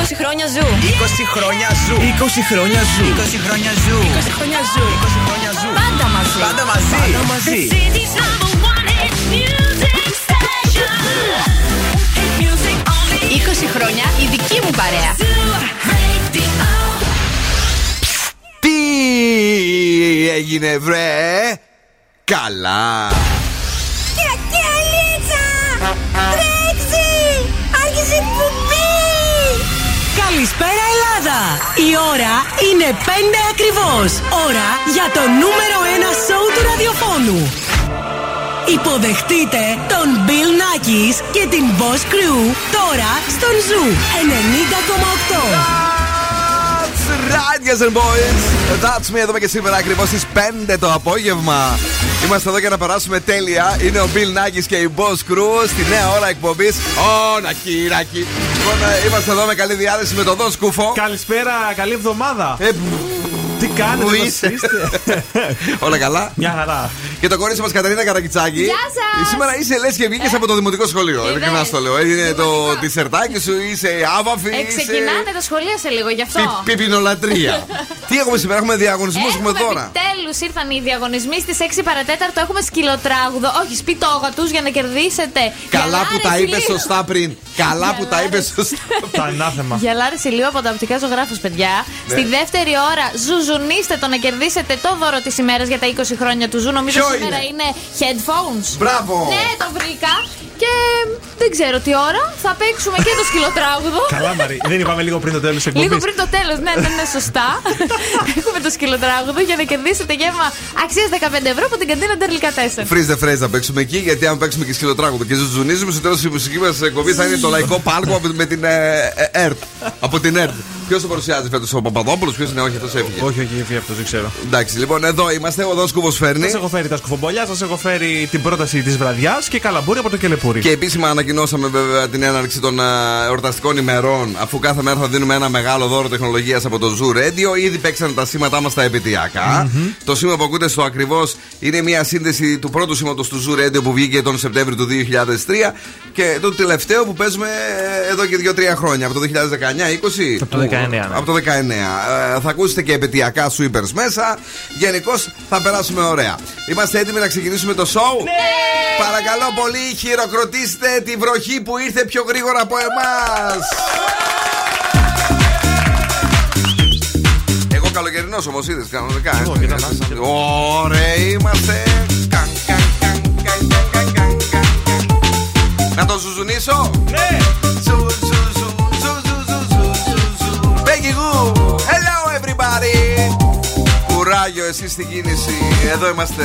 20 χρόνια ζου. 20 χρόνια ζου. 20 χρόνια ζου. 20 χρόνια ζου. 20 χρόνια ζου. 20 χρόνια ζου. Πάντα μαζί. Πάντα μαζί. Πάντα μαζί. City's number one hit music station. Hit music only. 20 χρόνια η δική μου παρέα. Zoo Radio. Τι έγινε βρε; Καλά Καλησπέρα Ελλάδα! Η ώρα είναι 5 ακριβώς. Ώρα για το νούμερο 1 σόου του ραδιοφώνου. Υποδεχτείτε τον Bill Nakis και την Boss Crew τώρα στον Zoo 90,8. That's right, girls and boys. That's me εδώ και σήμερα ακριβώς στις 5 το απόγευμα. Είμαστε εδώ για να περάσουμε τέλεια. Είναι ο Bill Nakis και η Boss Crew στη νέα ώρα εκπομπής. Ω, Νακί, Νακί. Λοιπόν, ε, είμαστε εδώ με καλή διάθεση με τον Δον Σκούφο. Καλησπέρα, καλή εβδομάδα. Ε, Τι κάνετε, Πού πώς είσαι; είστε; Όλα καλά; Μια χαρά. Και το κορίτσι μας Καταρίνα Καρακιτσάκη. Γεια σας. Σήμερα είσαι λες και βγήκες από το δημοτικό σχολείο. είδες. Ειλικρινά στο λέω. Είναι το τισερτάκι σου, είσαι άβαφη. Ε, ξεκινάτε τα σχολεία σε λίγο γι' αυτό. Πιπινολατρία. Τι έχουμε σήμερα, έχουμε διαγωνισμούς, έχουμε δώρα. Επιτέλους ήρθαν οι διαγωνισμοί στις 6 παρατέταρτο. Έχουμε σκυλοτράγουδο. Όχι, σπιτόγα τους για να κερδίσετε. Καλά που τα είπες είπε σωστά πριν. Καλά που τα είπες Γυαλάρες. σωστά. Το ανάθεμα. Γελάρες ηλίου από τα οπτικά ζωγράφους, παιδιά. Ναι. Στη δεύτερη ώρα, ζουζουνίστε το να κερδίσετε το δώρο της ημέρας για τα 20 χρόνια του ζου. Νομίζω Ποιο σήμερα είναι; είναι headphones. Μπράβο. Ναι, το βρήκα. Και δεν ξέρω τι ώρα θα παίξουμε και το σκυλοτράγουδο. Καλά, Μαρή. Δεν είπαμε λίγο πριν το τέλος της εκπομπής. Λίγο πριν το τέλος, ναι, ναι, ναι, σωστά. Έχουμε το σκυλοτράγουδο για να κερδίσετε γεύμα αξίας 15 ευρώ από την καντίνα Ντερλικά 4. Freeze the phrase θα παίξουμε εκεί, γιατί αν παίξουμε και σκυλοτράγουδο και ζουζουνίζουμε, στο τέλος της μουσικής μας εκπομπής θα είναι το λαϊκό πάρκο από- με την ε, ε, ΕΡΤ. Από την ΕΡΤ. Ποιος το παρουσιάζει φέτος, ο Παπαδόπουλος, ποιος είναι, όχι, αυτός έφυγε. Όχι, όχι, όχι, αυτός δεν ξέρω. Εντάξει, λοιπόν, εδώ είμαστε, ο Δόν Κούβο φέρνει. Σας έχω φέρει τα σκουφομπολιά, σας έχω φέρει την πρόταση της βραδιάς και καλαμπούρι από το κελεπούρι. Και επίσημα ανακοινώσαμε βέβαια την έναρξη των α, εορταστικών ημερών, αφού κάθε μέρα θα δίνουμε ένα μεγάλο δώρο τεχνολογίας από το Zoo Radio. Ήδη παίξαν τα σήματά μας τα επαιτειακά. Το σήμα που ακούτε στο ακριβώς είναι μια σύνδεση του πρώτου σήματος του Zoo Radio που βγήκε τον Σεπτέμβριο του 2003 και το τελευταίο που παίζουμε ε, εδώ και 2-3 χρόνια, από το 2019-20. Από το 19, ναι. Από το 19. Ε, θα ακούσετε και επαιτειακά sweepers μέσα. Γενικώς θα περάσουμε ωραία. Είμαστε έτοιμοι να ξεκινήσουμε το show; Παρακαλώ πολύ, χειροκροτήστε ρωτήστε τη βροχή που ήρθε πιο γρήγορα από εμάς. Εγώ καλοκαιρινός όμως είδες κανονικά ε. Ωραία είμαστε. Να το ζουζουνίσω; Ναι. Hello everybody. Κουράγιο εσείς στην κίνηση. Εδώ είμαστε.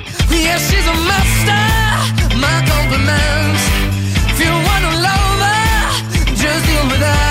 Yeah, she's a master. My compliments. If you wanna love her, just deal with that.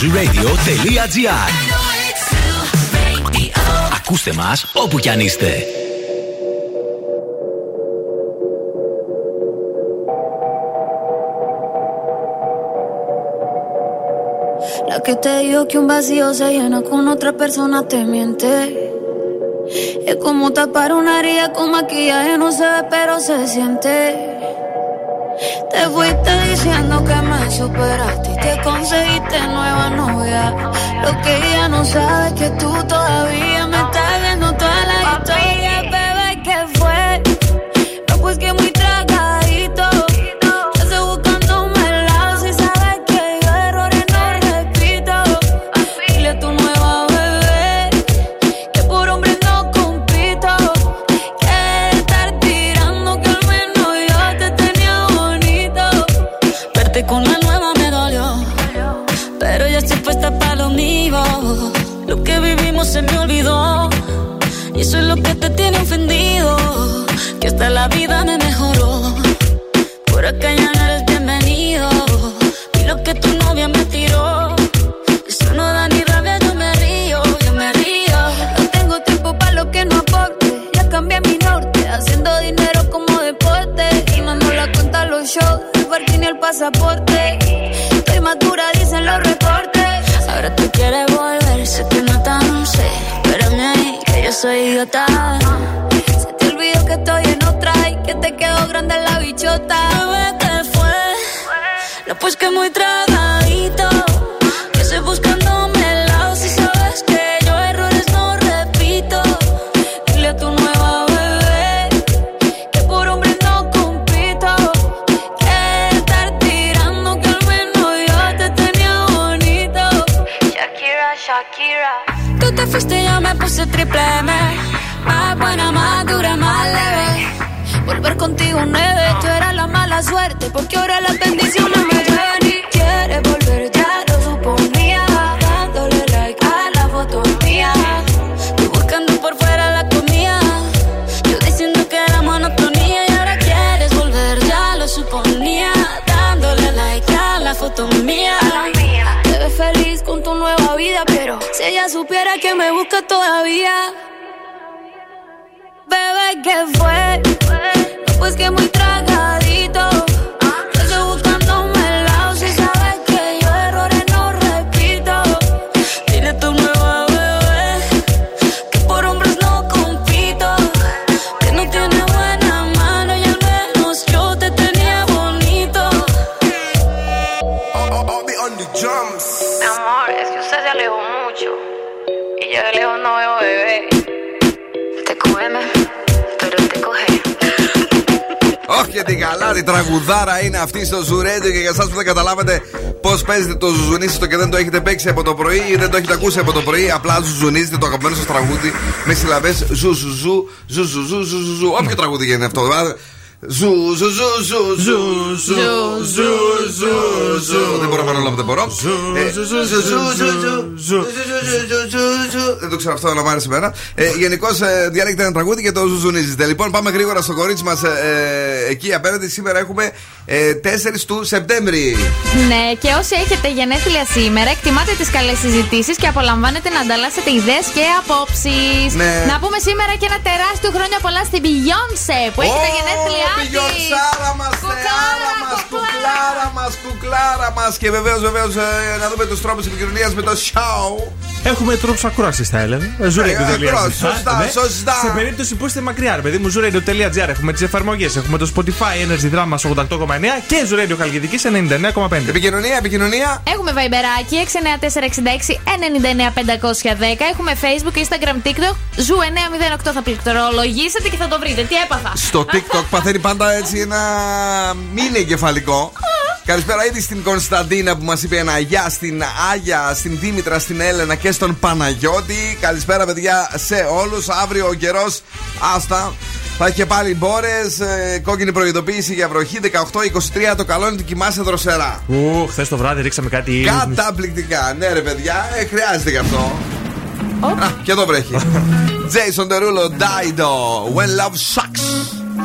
90,8. Και zooradio.gr know it's Zoo Radio. Ακούστε μας όπου κι αν είστε. La que te dijo que un vacío se llena con otra persona te miente. Es como tapar una herida con maquillaje, no se ve, pero se siente. Te fuiste diciendo que me superaste y te conseguiste nueva novia. Lo que ella no sabe es que tú todavía το πρωί ή δεν το έχετε ακούσει από το πρωί, απλά ζουζουνίζετε το αγαπημένο σας τραγούδι με συλλαβές ζου ζου ζου ζου ζου ζου ζου ζου ζου. Όποιο τραγούδι γίνεται αυτό. Ζου ζου ζου ζου ζου ζου ζου ζου ζου Δεν μπορώ να βάλω όλα που δεν μπορώ. Ε, ζου, ζου, ζου, ζου, ζου. Δεν το ξέρω αυτό, αλλά μου άρεσε εμένα. Γενικώς διαλέγετε ένα τραγούδι και το ζουζουνίζετε. Λοιπόν, πάμε γρήγορα στο κορίτσι μας εκεί απέναντι. Σήμερα έχουμε ε, 4 του Σεπτέμβρη. Ναι, και όσοι έχετε γενέθλια σήμερα, εκτιμάτε τις καλές συζητήσεις και απολαμβάνετε να ανταλλάσσετε ιδέες και απόψεις. Ναι. Να πούμε σήμερα και ένα τεράστιο χρόνια πολλά στην Beyoncé που έχει τα γενέθλιά τη. Πηγιονσάρα μας, θεάρα μας, κουκλάρα μας, κουκλάρα μας. Και βεβαίως, βεβαίως, να δούμε τους τρόπους επικοινωνίας με το show. Έχουμε τρόπους ακρόασης, θα έλεγα. Zuradio.gr. ακρόαση, σωστά, Ναι. σωστά. Σε περίπτωση που είστε μακριά, ρε παιδί μου, Zuradio.gr. Έχουμε τις εφαρμογές. Έχουμε το Spotify Energy Drama 88,9 και Zuradio Χαλκιδική 99,5. Επικοινωνία, επικοινωνία. Έχουμε βαϊμπεράκι 69466 Έχουμε Facebook, Instagram, TikTok. Zoo 908 θα πληκτρολογήσετε και θα το βρείτε. Τι έπαθα; Στο TikTok παθαίνει πάντα έτσι ένα μίνι εγκεφαλικό. Καλησπέρα ήδη στην Κωνσταντίνα που μας είπε ένα γεια, στην Άγια, στην Δήμητρα, στην Έλενα και στον Παναγιώτη. Καλησπέρα, παιδιά, σε όλους. Αύριο ο καιρός, άστα. Θα έχει και πάλι μπόρες, κόκκινη προειδοποίηση για βροχή 18-23. Το καλό είναι ότι κοιμάσαι δροσερά. Ου, χθες το βράδυ ρίξαμε κάτι ήλιο. Καταπληκτικά. Ναι, ρε παιδιά, ε, χρειάζεται γι' αυτό. Α, και εδώ βρέχει. Jason Derulo, Dido, When Love Sucks.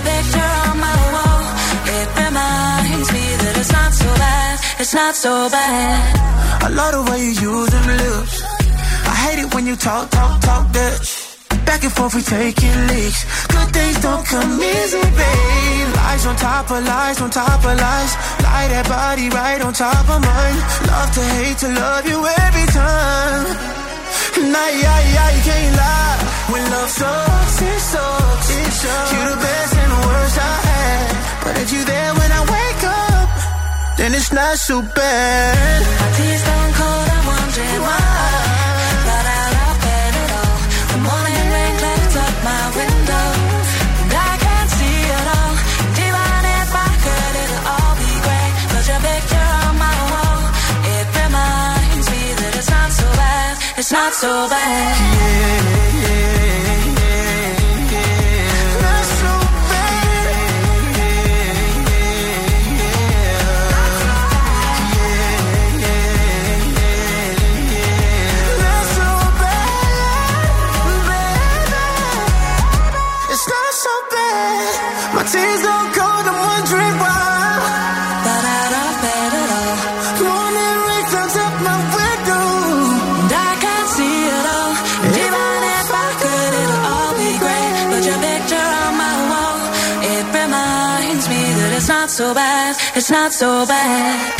Picture on my wall, it reminds me that it's not so bad, It's not so bad. I love the way you use them lips. I hate it when you talk, talk, talk that. Back and forth, we taking leaks. Good things don't come easy, babe. Lies on top of lies, on top of lies. Lie that body right on top of mine. Love to hate to love you every time. Nah, yeah, yeah, you can't lie. When love sucks, it sucks. It sucks. You the best I had. But if you there when I wake up, then it's not so bad. My tea's gone cold, I'm wondering why. But out of bed at all. The morning rain clouds up my window. And I can't see it all. And even if I could, it'll all be great. But your picture on my wall, it reminds me that it's not so bad. It's not so bad. Not so bad. It's not so bad.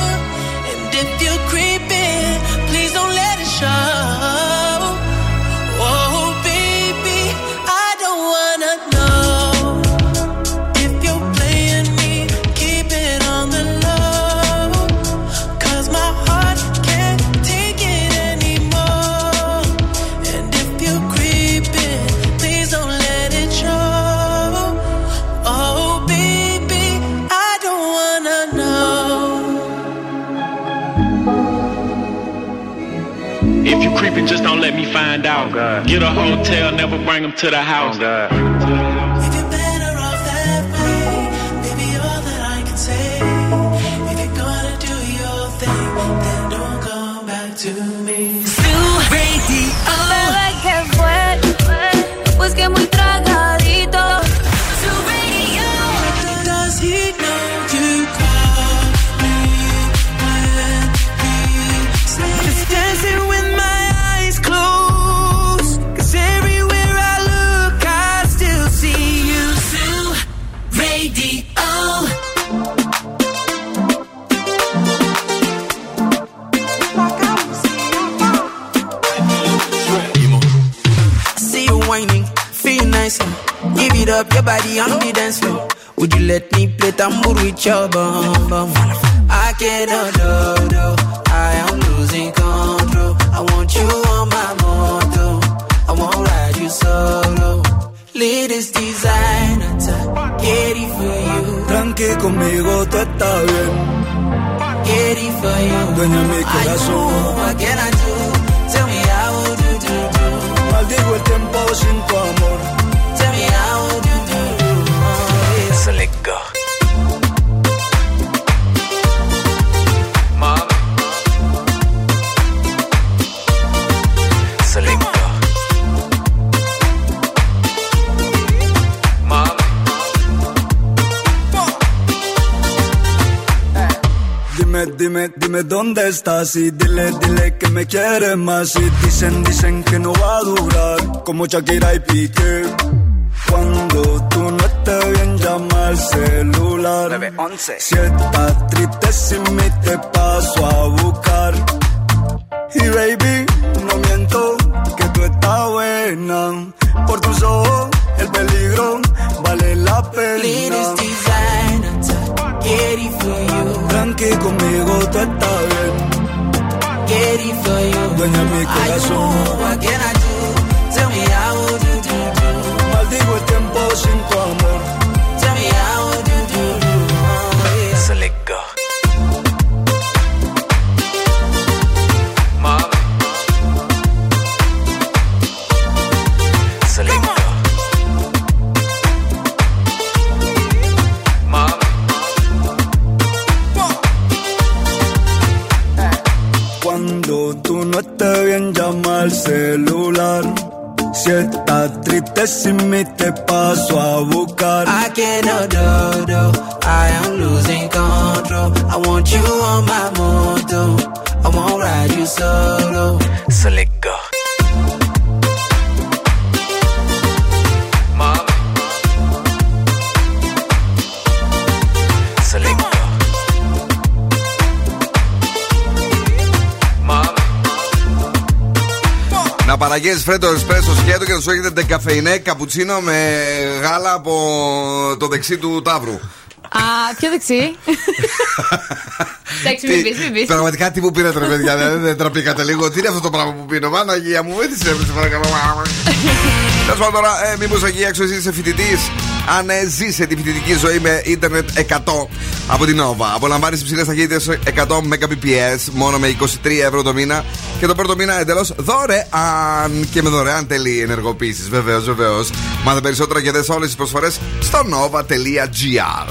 Get a hotel, never bring them to the house. Oh, if let me play tambour with your bum bum? I cannot do, do. I am losing control. I want you on my moto. I won't ride you solo. Latest designer, get it for you. Tranqui conmigo, tú estás bien. Get it for you. Dueña mi I do, corazón. what can I do? Dime, dónde estás y dile, dile que me quieres más y dicen, dicen que no va a durar como Shakira y Piqué. Cuando tú no estés bien llama al celular. Si estás triste sin mí te paso a buscar. Y baby, no miento que tú estás buena. Por tus ojos el peligro vale la pena. Get it for you. Tranqui conmigo tú estás bien. Get it for you. Dueña mi I do, corazón. what can I do? Tell me how do do do. Maldigo el tiempo sin tu amor. Estás triste sin mí te paso a buscar. I cannot do, do. I am losing control. I want you on my moto. I won't ride you solo. So Να παραγγέλνει φρέτο εσπρέσο σκέτο και να σου έχετε καφεϊνέ καπουτσίνο με γάλα από το δεξί του τάβρου. Α, πιο δεξί; Εντάξει, μην πεις, μην πεις. Πραγματικά τι μου πήρατε, ρε παιδιά, δεν, δεν τραπήκατε λίγο. Τι είναι αυτό το πράγμα που πίνω, Παναγία μου, βοήθησε, σε παρακαλώ. Τέλος πάντων τώρα, ε, μήπως εκεί έξω εσύ είσαι φοιτητής; Αν ε, ζείσαι τη φοιτητική ζωή με ίντερνετ 100 από την Nova. Απολαμβάνεις υψηλές ταχύτητες 100 Mbps μόνο με 23 ευρώ το μήνα. Και το πρώτο μήνα εντελώς δωρεάν και με δωρεάν τέλη ενεργοποίησης. Βεβαίως, βεβαίως. Μάθε περισσότερα και δες όλες τις προσφορές στο nova.gr.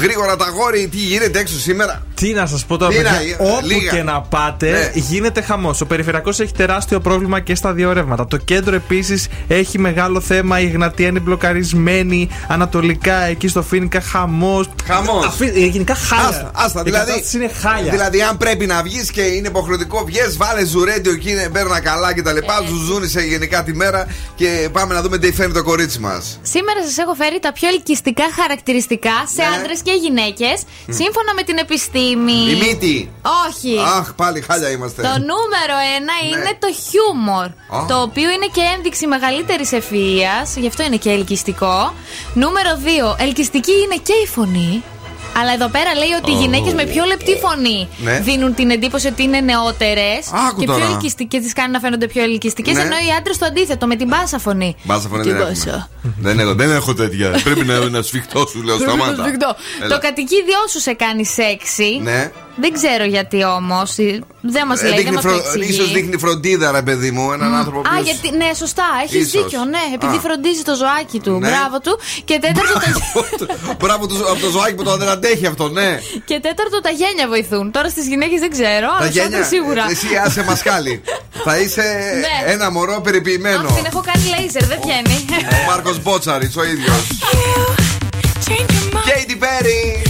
Γρήγορα τα γόρι, τι γίνεται έξω σήμερα; Τι να σας πω τώρα, Τι παιδιά, να- όπου λίγα. και να πάτε, Ναι. γίνεται χαμός. Ο περιφερειακός έχει τεράστιο πρόβλημα και στα δύο ρεύματα. Το κέντρο επίσης έχει μεγάλο θέμα. Η Εγνατία είναι μπλοκαρισμένη. Ανατολικά, εκεί στο Φίνικα, χαμός. Χαμός. Γενικά χάλια. Άστα, άστα, Η δηλαδή. κατάσταση είναι χάλια. Δηλαδή, αν πρέπει να βγεις και είναι υποχρεωτικό, βγες βάλε ζουρέντιο εκεί, είναι μπέρνα καλά κτλ. Ζουζούνι σε γενικά τη μέρα και πάμε να δούμε τι φέρνει το κορίτσι μας. Σήμερα σας έχω φέρει τα πιο ελκυστικά χαρακτηριστικά σε Ναι. άντρες και γυναίκες, σύμφωνα με την επιστήμη. Η μύτη. Όχι. Αχ, πάλι χάλια είμαστε. Το νούμερο ένα Ναι. είναι το χιούμορ. Α. Το οποίο είναι και ένδειξη μεγαλύτερης ευφυα, γι' αυτό είναι και ελκυστικό. Νούμερο 2. Ελκυστική είναι και η φωνή. Αλλά εδώ πέρα λέει ότι οι γυναίκες με πιο λεπτή φωνή ναι. δίνουν την εντύπωση ότι είναι νεότερες και πιο ελκυστικέ. Τις κάνουν να φαίνονται πιο ελκυστικές, ναι. ενώ οι άντρες το αντίθετο, με την μπάσα φωνή. Μπάσα φωνή δεν, δεν, έχω, δεν τέτοια. Πρέπει να, να σφιχτώ, σου λέω σταμάτα. Το κατοικίδιό σου σε κάνει σεξι. Ναι. Δεν ξέρω γιατί όμως. Δεν μας λέει, δεν φρο... Ίσως δείχνει φροντίδα, ρε παιδί μου, έναν mm. άνθρωπο που. Α, γιατί. Ναι, σωστά, έχεις δίκιο, ναι. Επειδή Α. φροντίζει το ζωάκι του. Ναι. Μπράβο του. Και τέταρτο. Μπράβο του από το ζωάκι που το δεν αντέχει αυτό, ναι. Και τέταρτο, τα γένια βοηθούν. Τώρα στις γυναίκες δεν ξέρω, αλλά γένια, σίγουρα. Εσύ άσε μασκάλι. Θα είσαι ναι. ένα μωρό περιποιημένο. Την έχω κάνει λέιζερ, δεν βγαίνει. Ο Μάρκος Μπότσαρης, ο ίδιος. Κέιτι Πέρι.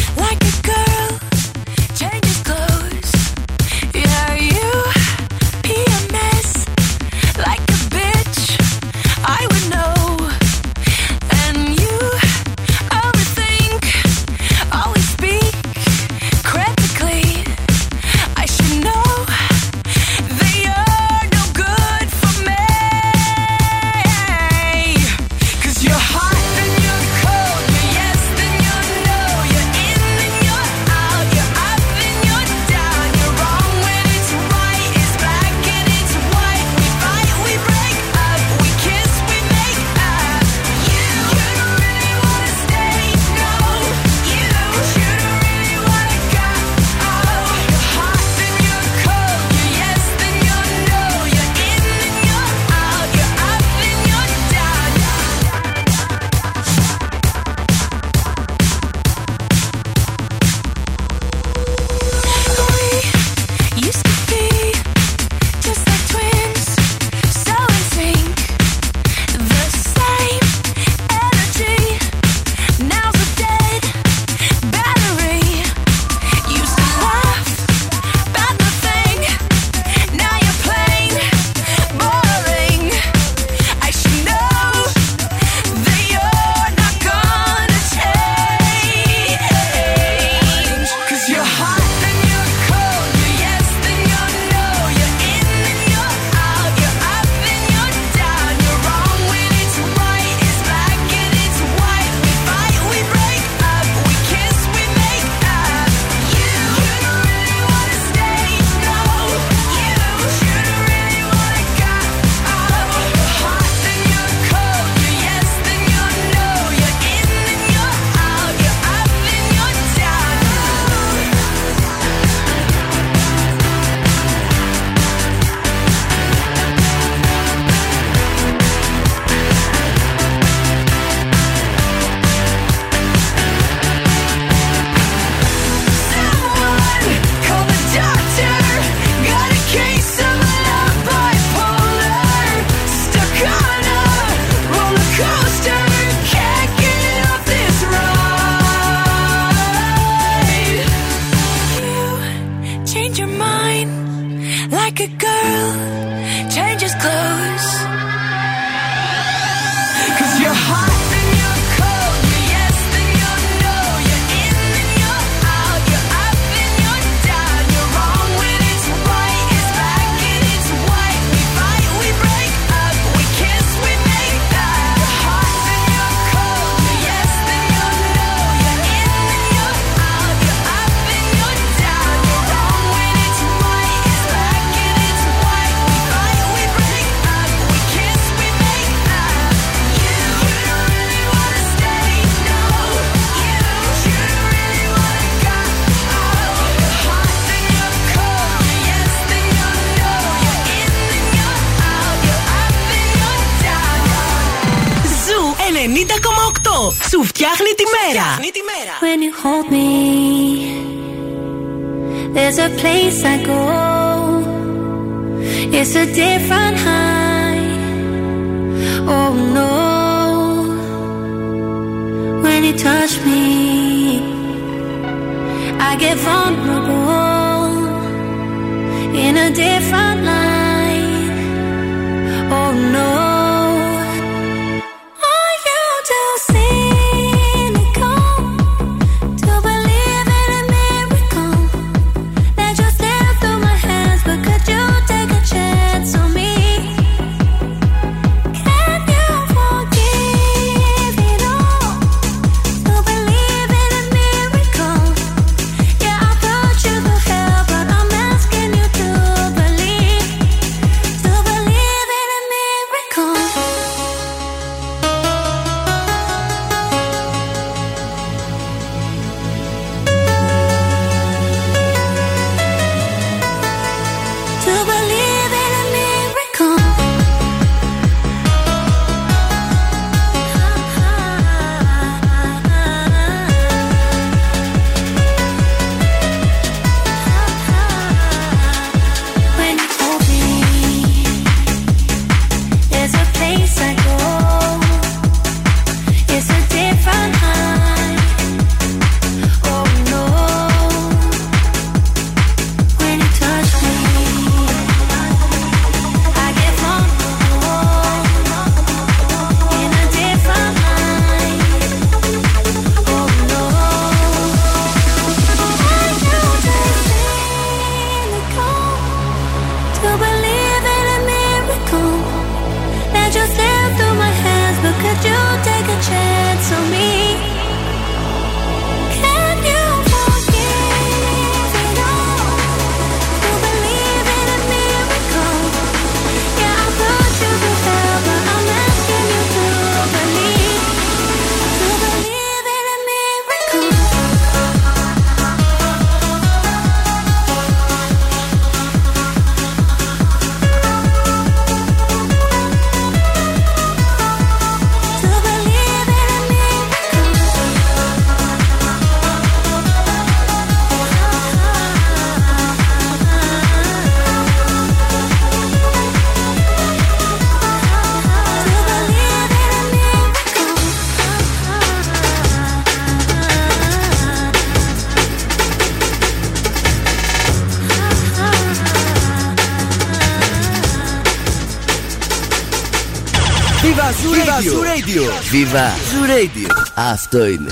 Viva Zoo Radio. Αυτό είναι.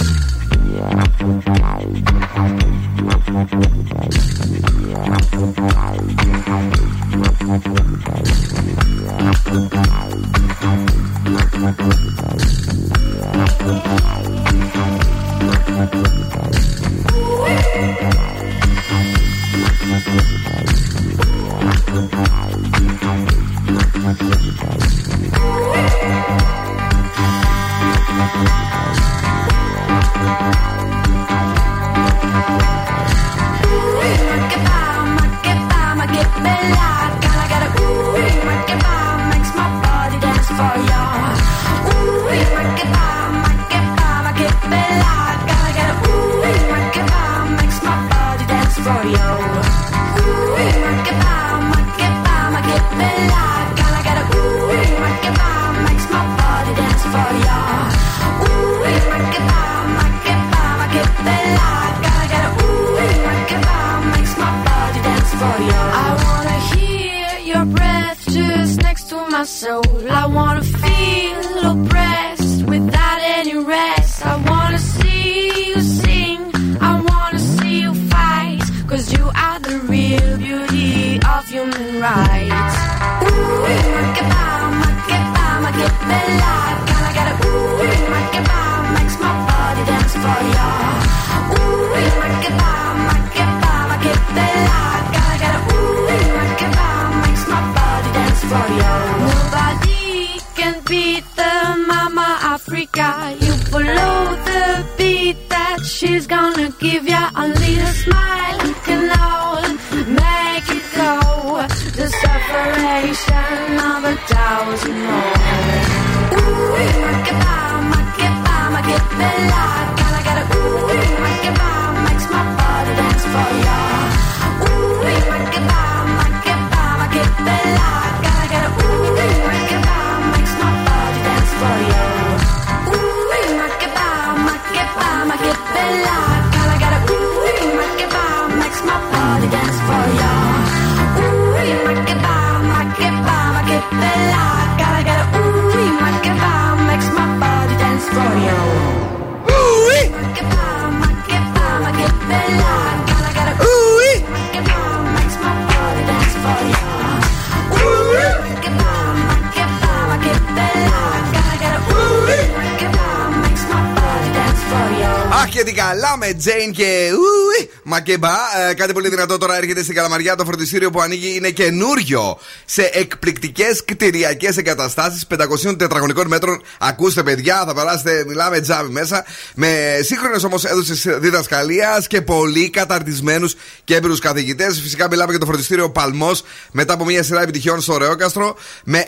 Ουι, Μακέμπα. Ε, κάτι πολύ δυνατό τώρα έρχεται στην Καλαμαριά. Το φροντιστήριο που ανοίγει είναι καινούριο. Σε εκπληκτικές κτηριακές εγκαταστάσεις 500 τετραγωνικών μέτρων. Ακούστε, παιδιά, θα περάσετε, μιλάμε τζάμι μέσα. Με σύγχρονες όμως έδουσε διδασκαλίας και πολύ καταρτισμένους και έμπειρου καθηγητές. Φυσικά μιλάμε για το φροντιστήριο Παλμός μετά από μια σειρά επιτυχιών στο Ρεόκαστρο. Με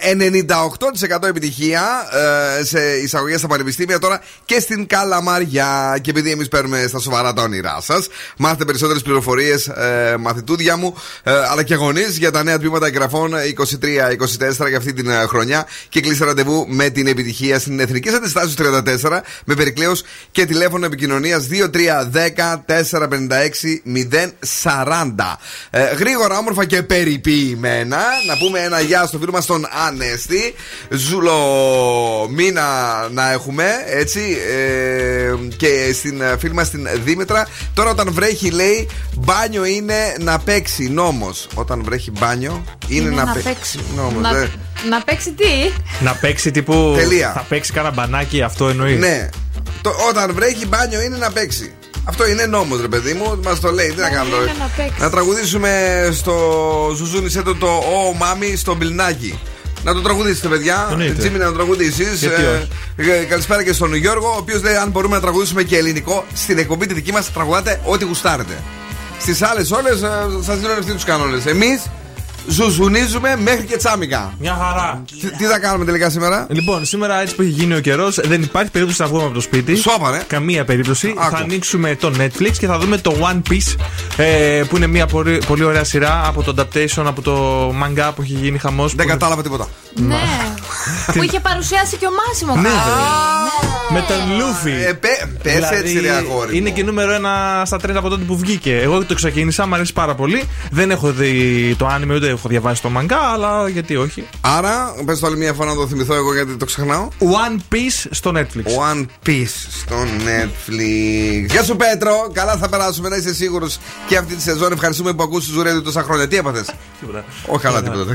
98% επιτυχία ε, σε εισαγωγές στα πανεπιστήμια τώρα και στην Καλαμαριά. Και επειδή εμείς παίρνουμε στα σοβαρά τα όνειρά σας, μάθετε περισσότερες πληροφορίες, ε, μαθητούδια μου, ε, αλλά και γονείς για τα νέα τμήματα εγγραφών 23-24 για αυτή την ε, χρονιά. Και κλείστε ραντεβού με την επιτυχία στην Εθνική Αντιστάσεως 34 με περικλέου και τηλέφωνο επικοινωνίας 2310-456-040. Ε, γρήγορα, όμορφα και περιποιημένα. Να πούμε ένα γεια στο φίλο μας τον Ανέστη. Ζούλο μήνα να έχουμε, έτσι. Ε, και στην ε, φίλη μας την Δήμητρα. Τώρα όταν βρέχει, λέει, μπάνιο είναι να παίξει νόμος. Όταν βρέχει μπάνιο είναι, Είναι να, να παίξει παίξει. νόμος, Να, ε. να παίξει τι; Να παίξει τύπου. Τελεία. Θα παίξει κάνα μπανάκι, αυτό εννοείς; Ναι. Το, όταν βρέχει μπάνιο είναι να παίξει. Αυτό είναι νόμος, ρε παιδί μου. Μας το λέει. Τι να κάνουμε τώρα. είναι να παίξεις. Να τραγουδήσουμε στο Ζουζούνι Σέτο το Ω Μάμι στο Μπιλνάκι. Να το τραγουδήσετε, παιδιά. Εννοείται. Τζίμι να το τραγουδήσει. Γιατί όχι. καλησπέρα και στον Γιώργο, ο οποίος λέει: Αν μπορούμε να τραγουδήσουμε και ελληνικό, στην εκπομπή τη δική μας τραγουδάτε ό,τι γουστάρετε. Στις άλλες όλες σας δίνω ευθύνη τους κανόνες. Εμείς ζουζουνίζουμε μέχρι και τσάμικα. Μια χαρά. Τι, τι θα κάνουμε τελικά σήμερα; Λοιπόν, σήμερα έτσι που έχει γίνει ο καιρός, δεν υπάρχει περίπτωση να βγούμε από το σπίτι. Σώπα, ρε. Καμία περίπτωση. Άκου. Θα ανοίξουμε το Netflix και θα δούμε το One Piece, ε, που είναι μια πολύ, πολύ ωραία σειρά από το adaptation, από το manga που έχει γίνει χαμός. Δεν κατάλαβα τίποτα. Ναι. που είχε παρουσιάσει και ο Μάσιμο Ναι, με τον Λούφι. Ε, πε, πες δηλαδή, έτσι, ρε αγόρι. Είναι και νούμερο ένα στα τρέντα από τότε που βγήκε. Εγώ το ξεκίνησα, μου αρέσει πάρα πολύ. Δεν έχω δει το άνιμε, ούτε έχω διαβάσει το μαγκά, αλλά γιατί όχι. Άρα, πες το άλλη μια φορά να το θυμηθώ εγώ γιατί το ξεχνάω. One Piece στο Netflix. One Piece στο Netflix. Γεια σου, Πέτρο. Καλά θα περάσουμε να είσαι σίγουρος και αυτή τη σεζόν. Ευχαριστούμε που ακούσει ζουρέδι τόσα χρόνια. Τι έπαθες; Σίγουρα. Όχι, καλά, τίποτα.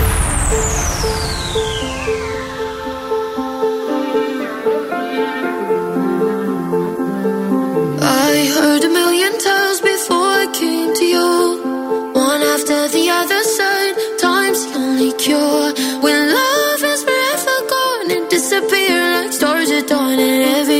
it every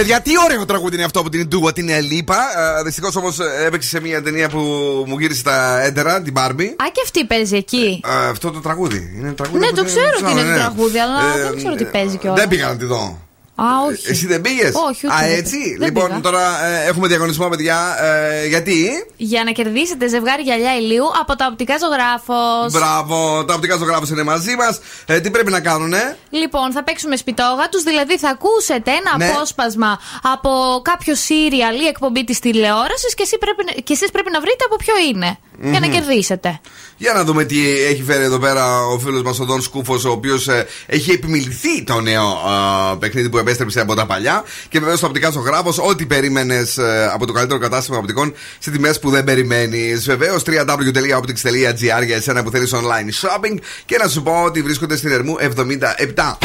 Παιδιά, τι ωραίο τραγούδι είναι αυτό από την Ντούα, την Ελίπα. Δυστυχώς όμως έπαιξε σε μια ταινία που μου γύρισε τα έντερα, την Barbie. Α, και αυτή παίζει εκεί. Ε, αυτό το τραγούδι. Είναι τραγούδι Ναι, που το δεν- ξέρω ξέρω, ότι είναι ναι. το τραγούδι, αλλά Ε, δεν ξέρω τι παίζει κιόλας. Δεν πήγα να τη δω. Α, όχι. Εσύ δεν πήγες; Όχι, ούτε Α, δεν έτσι. πήγα. Δεν λοιπόν, πήγα. τώρα ε, έχουμε διαγωνισμό, παιδιά. Ε, γιατί; Για να κερδίσετε ζευγάρι γυαλιά ηλίου από τα οπτικά ζωγράφος. Μπράβο, τα οπτικά ζωγράφος είναι μαζί μας. Ε, τι πρέπει να κάνουνε; Λοιπόν, θα παίξουμε σπιτόγατους, δηλαδή θα ακούσετε ένα Ναι. απόσπασμα από κάποιο σύριαλ ή εκπομπή της τηλεόρασης και, εσύ πρέπει, να- και εσείς πρέπει να βρείτε από ποιο είναι. Για να Μμμ. κερδίσετε. Για να δούμε τι έχει φέρει εδώ πέρα ο φίλος μας ο Δον Σκούφος, ο οποίος έχει επιμιληθεί το νέο α, παιχνίδι που επέστρεψε από τα παλιά. Και βεβαίω το οπτικά ζωγράφο, ό,τι περίμενες από το καλύτερο κατάστημα οπτικών σε τιμές που δεν περιμένεις. Βεβαίως www.optics.gr για εσένα που θέλεις online shopping. Και να σου πω ότι βρίσκονται στην Ερμού 77.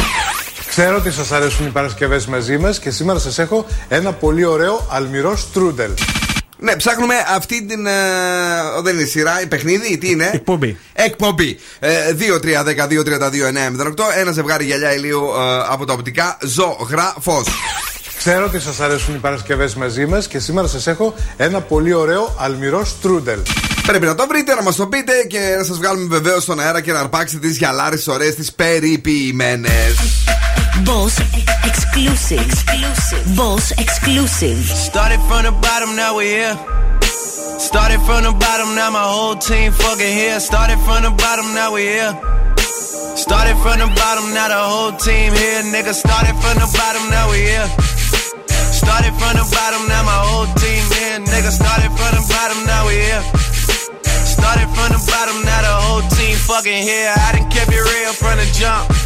Ξέρω ότι σας αρέσουν οι Παρασκευές μαζί μας και σήμερα σας έχω ένα πολύ ωραίο αλμυρός στρούντελ. Ναι, ψάχνουμε αυτή την. Ε, δεν είναι σειρά, η παιχνίδι, τι είναι; Εκπομπή. Εκπομπή. Ε, 2-3-10-2-32-9-08. Ένα ζευγάρι γυαλιά ηλίου ε, από τα οπτικά ζωγραφός. Ξέρω ότι σας αρέσουν οι Παρασκευές μαζί μας και σήμερα σας έχω ένα πολύ ωραίο αλμυρό στρούντελ. Πρέπει να το βρείτε, να μας το πείτε και να σας βγάλουμε βεβαίως στον αέρα και να αρπάξετε τις γυαλάρες ωραίες, τις περιποιημένες. Boss exclusive. Boss exclusive. Started from the bottom, now we're here. Started from the bottom, now my whole team fucking here. Started from the bottom, now we're here. Started from the bottom, now the whole team here. Nigga, started from the bottom, now we here. Started from the bottom, now my whole team here. Nigga, started from the bottom, now we here. Started from the bottom, now the whole team fucking here. I done kept it real from the jump.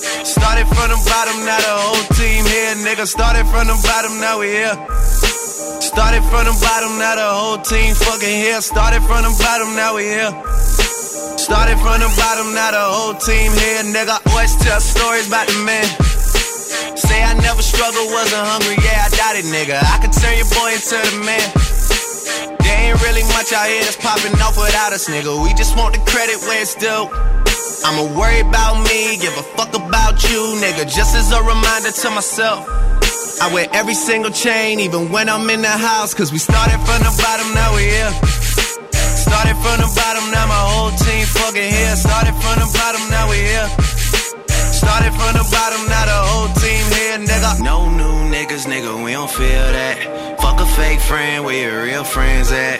Started from the bottom, now the whole team here, nigga. Started from the bottom, now we here. Started from the bottom, now the whole team fucking here. Started from the bottom, now we here. Started from the bottom, now the whole team here, nigga. Always tell stories about the man. Say I never struggled, wasn't hungry, yeah, I doubt it, nigga. I could turn your boy into the man. There ain't really much out here that's popping off without us, nigga. We just want the credit where it's due. I'ma worry about me, give a fuck about you, nigga. Just as a reminder to myself. I wear every single chain, even when I'm in the house. Cause we started from the bottom, now we here. Started from the bottom, now my whole team fucking here. Started from the bottom, now we here. Started from the bottom, now the whole team here, nigga. No new niggas, nigga, we don't feel that. Fuck a fake friend, where your real friends at?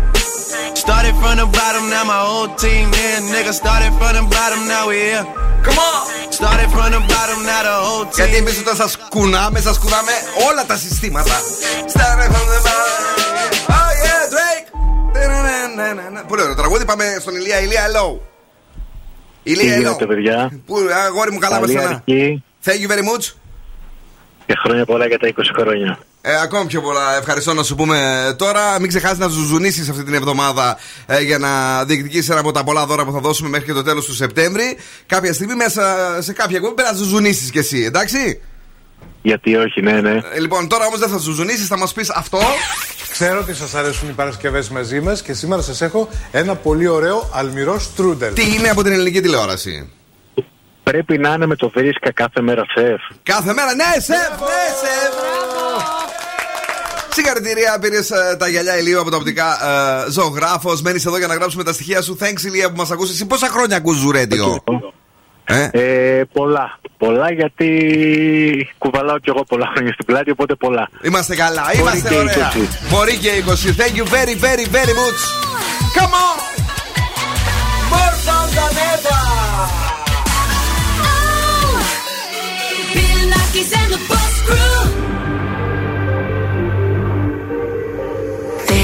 Started from the bottom, now my whole team here. Nigga, started from the bottom, now we here. Come on! Started from the bottom, now the whole team. Γιατί εμεί όταν σα κουνάμε, σα κουνάμε όλα τα συστήματα. Started from the bottom. Oh yeah, Drake! Τε-να-να-να-να. Πολύ ωραίο τραγούδι. Πάμε στον Ηλία. Ηλία, hello. Τι Ηλία, hello. γίνεται, παιδιά. Πού, αγόρι μου, καλά Καλή μας αρχή Thank you very much. και χρόνια πολλά για τα 20 χρόνια. Ε, ακόμη πιο πολλά ευχαριστώ να σου πούμε τώρα. Μην ξεχάσεις να ζουζουνίσεις αυτή την εβδομάδα ε, για να διεκδικήσεις ένα από τα πολλά δώρα που θα δώσουμε μέχρι και το τέλος του Σεπτέμβρη. Κάποια στιγμή μέσα σε κάποια εκπομπή πρέπει να ζουζουνίσεις κι εσύ, εντάξει; Γιατί όχι, ναι, ναι. Ε, λοιπόν, τώρα όμως δεν θα ζουζουνίσεις, θα μας πεις αυτό. Ξέρω ότι σας αρέσουν οι Παρασκευές μαζί μας και σήμερα σας έχω ένα πολύ ωραίο αλμυρό στρούντελ. Τι είναι από την ελληνική τηλεόραση; Πρέπει να είναι με το βρίσκα κάθε μέρα σεφ. Κάθε μέρα, ναι, σεφ, ναι, σεφ. Συγχαρητήρια, πήρες τα γυαλιά ηλίου από τα οπτικά ε, ζωγράφος. Μένεις εδώ για να γράψουμε τα στοιχεία σου. Thanks, Ηλία, που μας ακούσει. Εσύ πόσα χρόνια ακούς Ζουρέντιο. Ε; Ε, πολλά. Πολλά γιατί κουβαλάω κι εγώ πολλά χρόνια στην πλάτη, οπότε πολλά. Είμαστε καλά, Μπορεί είμαστε και ωραία. 20. Μπορεί και 20. Thank you very, very, very much. Come on! More fun than ever! Bill Nackis and the Boss Crew.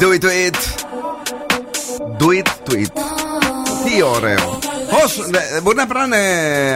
do it to it. Do it to it. Τι ωραίο. Όσο, ναι, μπορεί να περνάνε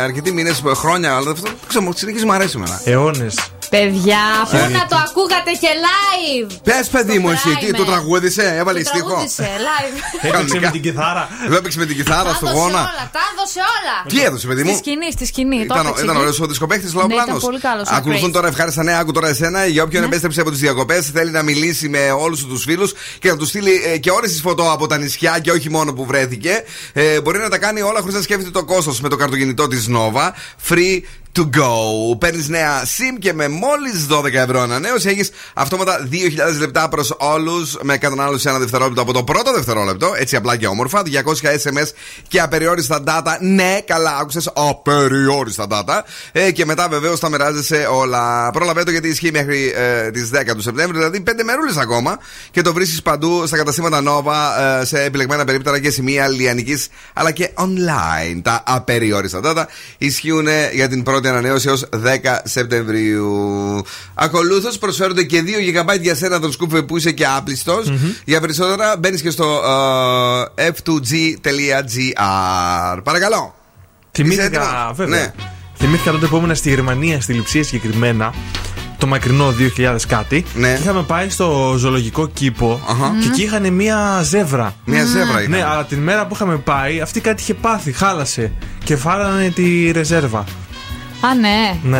αρκετοί μήνες, χρόνια, αλλά αυτό δεν ξέρω, συνεχίζει μου αρέσει εμένα. Αιώνες. Παιδιά, πού Ε. να το ακούγατε και live! Πες, παιδί μου, εσύ, τι, είμαι. το τραγούδισε, έβαλε Το στίχο; τραγούδισε live. Έπαιξε με την κιθάρα. Δεν έπαιξε με την κιθάρα στο Έδωσε γόνα. όλα, τα έδωσε όλα. Τι έδωσε, παιδί μου; Στη σκηνή, στη σκηνή. το Ήταν, έπαιξε ήταν εκεί. ωραίος ο δισκοπαίχτη Ναι, Λαοπλάνο. ήταν πολύ καλός ο Ακολουθούν Crazy. τώρα ευχάριστα νέα, άκου τώρα εσένα. Για όποιον επέστρεψε από τις διακοπές, θέλει να μιλήσει με όλους τους φίλους και να του στείλει ε, και όλες τις φωτό από τα νησιά και όχι μόνο που βρέθηκε. Ε, μπορεί να τα κάνει όλα χωρίς να σκέφτεται το κόστος με το καρτογεννητό της Nova. Free to go. Παίρνεις νέα SIM και με μόλις 12 ευρώ ανανέωση έχεις αυτόματα 2.000 λεπτά προς όλους με κατανάλωση ένα δευτερόλεπτο από το πρώτο δευτερόλεπτο. Έτσι απλά και όμορφα. 200 SMS και απεριόριστα data. Ναι, καλά άκουσες. Απεριόριστα data. Ε, και μετά βεβαίως θα μοιράζεσαι όλα. Προλαβαίνω γιατί ισχύει μέχρι ε, τις 10 του Σεπτέμβρη, δηλαδή 5 μερούλες ακόμα. Και το βρίσκεις παντού στα καταστήματα Nova ε, σε επιλεγμένα περίπτερα και σημεία λιανικής αλλά και online. Τα απεριόριστα data ισχύουν για την πρώτη ανανέωση έως 10 Σεπτεμβρίου. Ακολούθως προσφέρονται και 2 GB για σένα τον σκούφε που είσαι και άπλιστος. Για περισσότερα μπαίνεις και στο ε, f2g.gr. Παρακαλώ. Θυμήθηκα, έτοιμος; βέβαια. Ναι. Θυμήθηκα τότε που ήμουν στη Γερμανία, στη Λιψία συγκεκριμένα, το μακρινό 2000 κάτι. Ναι. Και είχαμε πάει στο ζωολογικό κήπο και εκεί είχαν μία ζεύρα. Μία ζεύρα είχαν. Ναι, αλλά την μέρα που είχαμε πάει, αυτή κάτι είχε πάθει, χάλασε. Και φάρανε τη ρεζέρβα. Α, ναι. Ναι.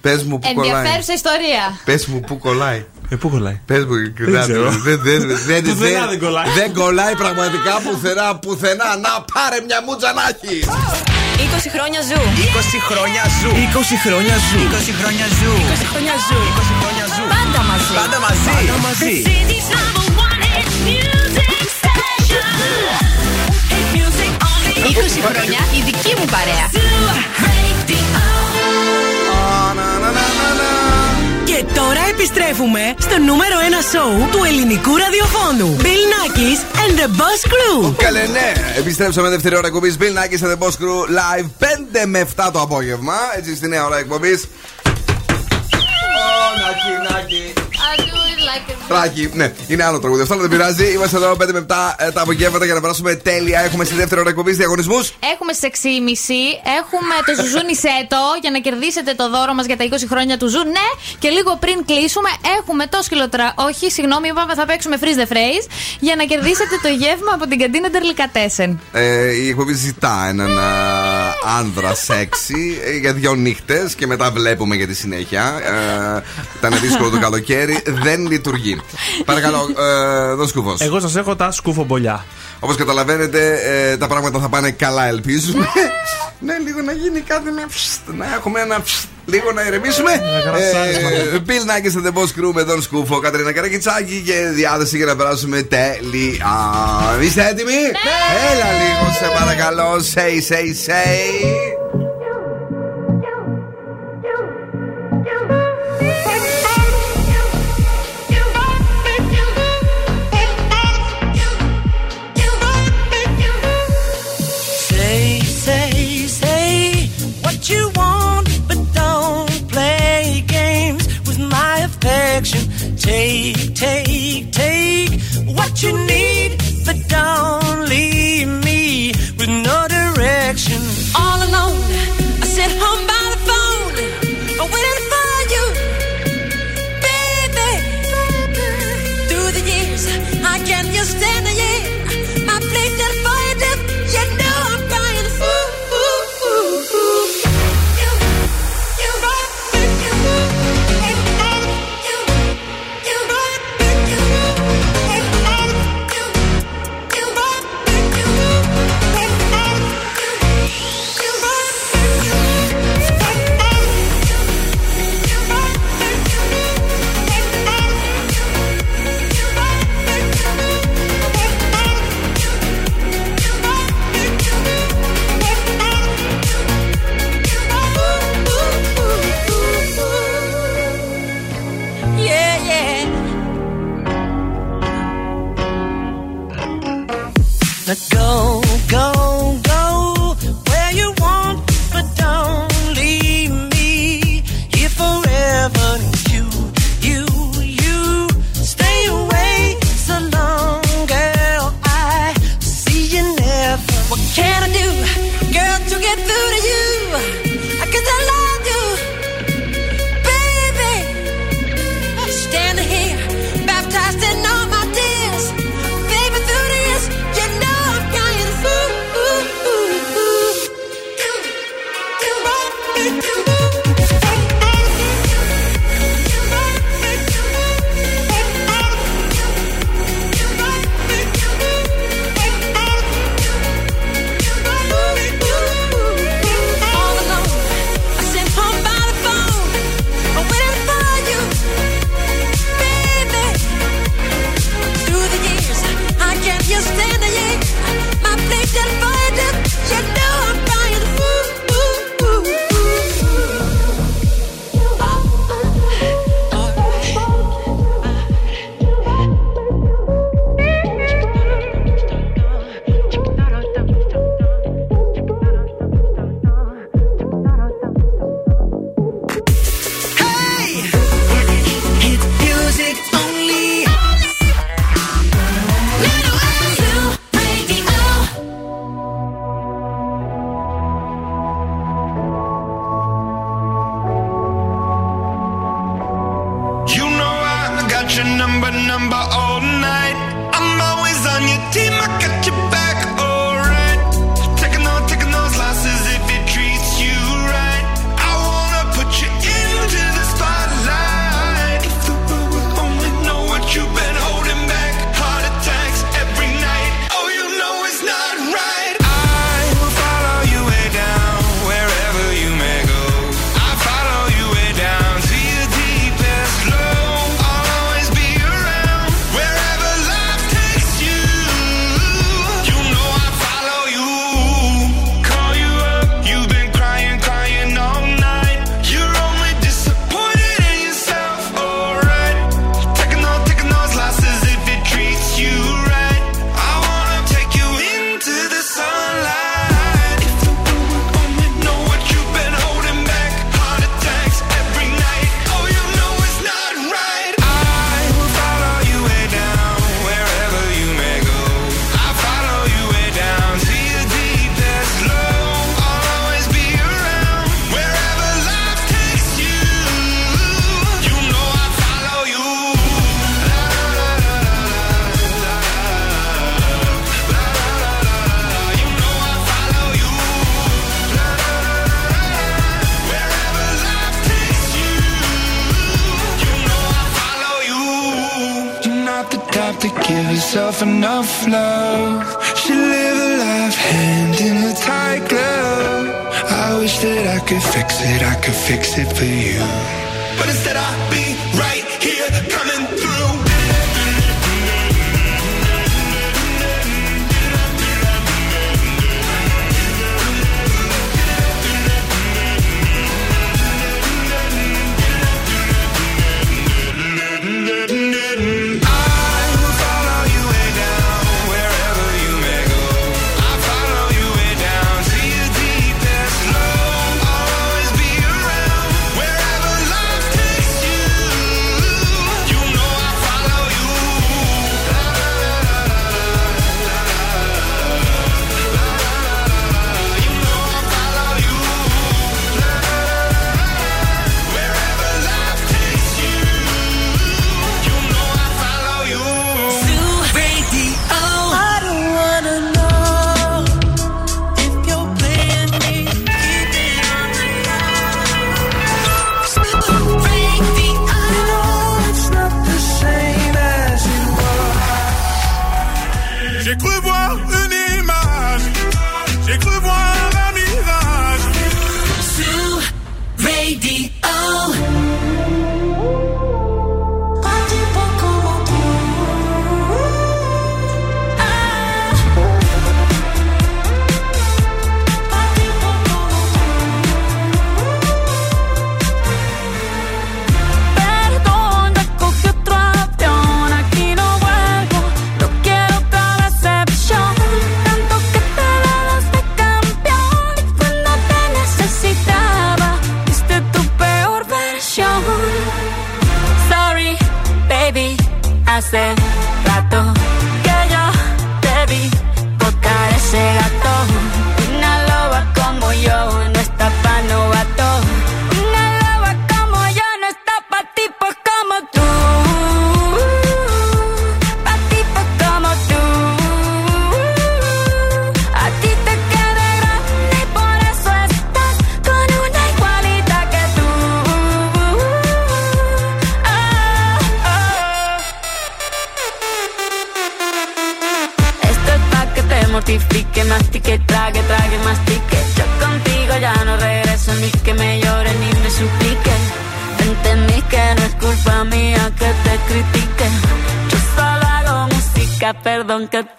Πες μου που κολλάει. Ενδιαφέρουσα ιστορία. Πες μου που κολλάει. Ε, πού κολλάει; Πες μου, Δεν ξέρω. δεν, δεν, δεν, Πουθενά δεν κολλάει. Δεν κολλάει πραγματικά πουθενά, πουθενά. Να πάρε μια μούτζα να έχει. 20 χρόνια ζου. 20 χρόνια ζου. 20 χρόνια ζου. 20 χρόνια ζου. 20 χρόνια ζου. 20 χρόνια ζου. Πάντα μαζί. Πάντα μαζί. Πάντα μαζί. 20 χρόνια η δική μου παρέα. Και τώρα επιστρέφουμε στο νούμερο 1 σοου του ελληνικού ραδιοφώνου. Bill Nackis and the Boss Crew. Καλέ, ναι. Επιστρέψαμε δεύτερη ώρα εκπομπής. Bill Nackis and the Boss Crew live 5 με 7 το απόγευμα. Έτσι στη νέα ώρα εκπομπής. Νάκι, νάκι. I do it like a truck, ναι, είναι άλλο τραγούδι. Αυτό αλλά δεν πειράζει. Είμαστε εδώ 5 με 7 ε, τα απογεύματα για να περάσουμε τέλεια. Έχουμε στη δεύτερη ώρα εκπομπής διαγωνισμούς. Έχουμε στις 6.30. Έχουμε το Ζουζούνισέ το για να κερδίσετε το δώρο μας για τα 20 χρόνια του Zoo. Ναι, και λίγο πριν κλείσουμε, έχουμε το σκυλοτρα. Όχι, συγγνώμη, είπαμε θα παίξουμε freeze the phrase για να κερδίσετε το γεύμα από την καντίνα Ντερλικατέσεν. Ε, η εκπομπή ζητά έναν α, άνδρα σεξι ε, για δύο νύχτες και μετά βλέπουμε για τη συνέχεια. Ε, ήταν δύσκολο το καλοκαίρι, δεν λειτουργεί. Παρακαλώ, ε, δώσ' κουβό. Εγώ σας έχω τα σκουφομπολιά. Όπως καταλαβαίνετε, ε, τα πράγματα θα πάνε καλά, ελπίζουμε. ναι, λίγο να γίνει κάτι, να, φστ, να έχουμε ένα. φστ, λίγο να ηρεμήσουμε. γραψάρισμα. Ε, Bill Nackis and the Boss Crew με τον Σκούφο, Κατρίνα Καρακιτσάκη και διάθεση για να περάσουμε τέλεια. Είστε έτοιμοι; Έλα λίγο, σε παρακαλώ. Say, say, say. Say, Ocean number, number, oh. I could fix it for you.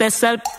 myself.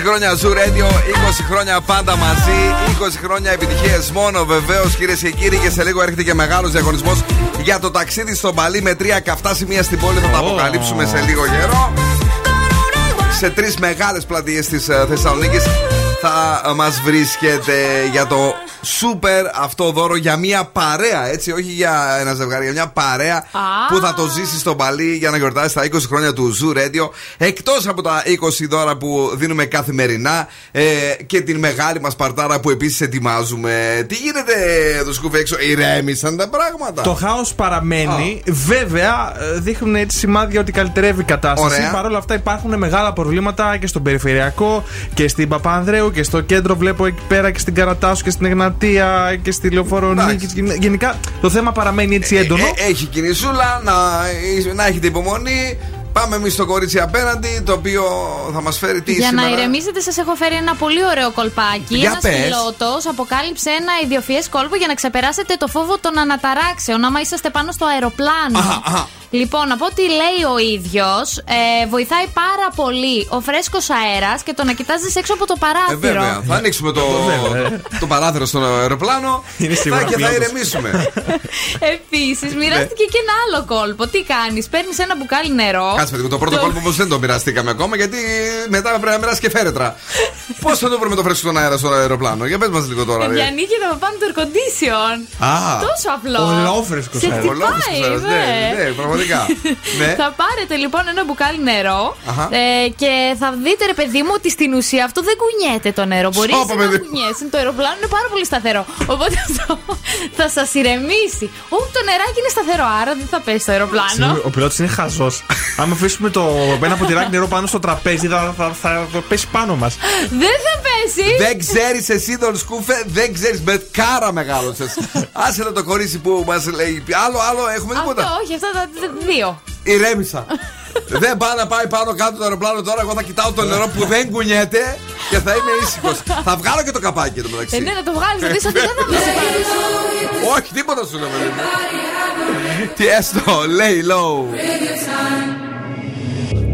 χρόνια Zoo Radio, 20 χρόνια πάντα μαζί, 20 χρόνια επιτυχίες μόνο βεβαίως κυρίες και κύριοι. Και σε λίγο έρχεται και μεγάλος διαγωνισμός για το ταξίδι στο Μπαλί με τρία καυτά σημεία στην πόλη. Θα τα αποκαλύψουμε σε λίγο καιρό. Σε τρεις μεγάλες πλατείες της Θεσσαλονίκης θα μας βρίσκεται για το σούπερ αυτό δώρο για μια παρέα, έτσι, όχι για ένα ζευγάρι, για μια παρέα που θα το ζήσει στο Μπαλί για να γιορτάσει τα 20 χρόνια του Zoo Radio. Εκτός από τα 20 δώρα που δίνουμε καθημερινά ε, και την μεγάλη μας παρτάρα που επίσης ετοιμάζουμε. Τι γίνεται εδώ σκούφι έξω, ηρέμησαν τα πράγματα. Το χάος παραμένει. Βέβαια, ε, δείχνουν έτσι σημάδια ότι καλυτερεύει η κατάσταση. Ωραία. Παρ' όλα αυτά, υπάρχουν μεγάλα προβλήματα και στον περιφερειακό και στην Παπανδρέου και στο κέντρο. Βλέπω εκεί πέρα και στην Καρατάσου και στην Εγνατία και στη Λεωφορονίκη. Γενικά, το θέμα παραμένει έτσι έντονο. Ε, έχει κινησούλα, να, να έχετε υπομονή. Πάμε εμείς στο κορίτσι απέναντι, το οποίο θα μας φέρει τι Για σήμερα. να ηρεμήσετε, σας έχω φέρει ένα πολύ ωραίο κολπάκι. Για Ένα πες. πιλότο αποκάλυψε ένα ιδιοφιέ κόλπο για να ξεπεράσετε το φόβο των αναταράξεων. Άμα είσαστε πάνω στο αεροπλάνο. Αχα, αχα. Λοιπόν, από ό,τι λέει ο ίδιος, ε, βοηθάει πάρα πολύ ο φρέσκος αέρας και το να κοιτάζεις έξω από το Ε, παράθυρο. βέβαια, θα ανοίξουμε το, το παράθυρο στον αεροπλάνο Είναι θα, σίγουρα και θα πιλότος. ηρεμήσουμε. Επίσης, μοιράστηκε και ένα άλλο κόλπο. Τι κάνεις, παίρνεις ένα μπουκάλι νερό. Κάτσε παιδί μου, το πρώτο κόλπο όμως δεν το μοιραστήκαμε ακόμα γιατί μετά πρέπει να μοιράσει και φέρετρα. Πώς θα το βρούμε το φρέσκο στον αέρα στο αεροπλάνο, για πες μας λίγο τώρα. ρε. Για ανοίγεται από πάνω το air condition. Α. Τόσο απλό. Ολόφρεσκος Σε αέρας. Ολόφρεσκος χτυπάει, αέρας, ναι, ναι. ναι, πραγματικά. Ναι. Θα πάρετε λοιπόν ένα μπουκάλι νερό Αχα. ε, και θα δείτε, ρε παιδί μου, ότι στην ουσία αυτό δεν κουνιέται το νερό. Μπορεί Σώπα, να παιδί. κουνιέσαι. Το αεροπλάνο είναι πάρα πολύ σταθερό. Οπότε αυτό θα σας ηρεμήσει. Όχι, το νεράκι είναι σταθερό, άρα δεν θα πέσει το αεροπλάνο. Συγγνώμη, Ο πιλότος είναι χαζός. Άμα αφήσουμε το, ένα ποτηράκι νερό πάνω στο τραπέζι, θα, θα, θα, θα πέσει πάνω μας. Δεν θα πέσει. Δεν ξέρεις εσύ τον σκούφε, δεν ξέρεις. Με κάρα μεγάλωσες. Άσε να το κορίτσι που μας λέει. Άλλο, άλλο, έχουμε τίποτα; Αυτό, όχι, αυτά τα δύο. Ηρέμησα. δεν πάει να πάει πάνω κάτω το αεροπλάνο τώρα. Εγώ θα κοιτάω το νερό που δεν κουνιέται και θα είμαι ήσυχος. θα βγάλω και το καπάκι εδώ μεταξύ. Ε, ναι, να το βγάλεις, να δει ότι δεν θα πέσει. Όχι, τίποτα σου λέω. παιδί μου. Τι έστω, lay low.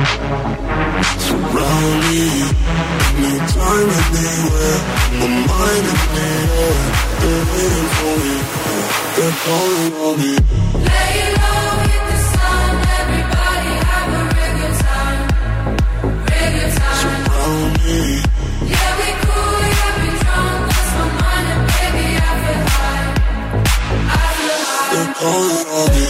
Surround me, need time anywhere. My mind in the air, they're waiting for me. They're calling on me. Lay low in the sun, everybody have a Surround me. Yeah, we cool, yeah, we drunk. Lost my mind and baby, I. I. They're calling on me.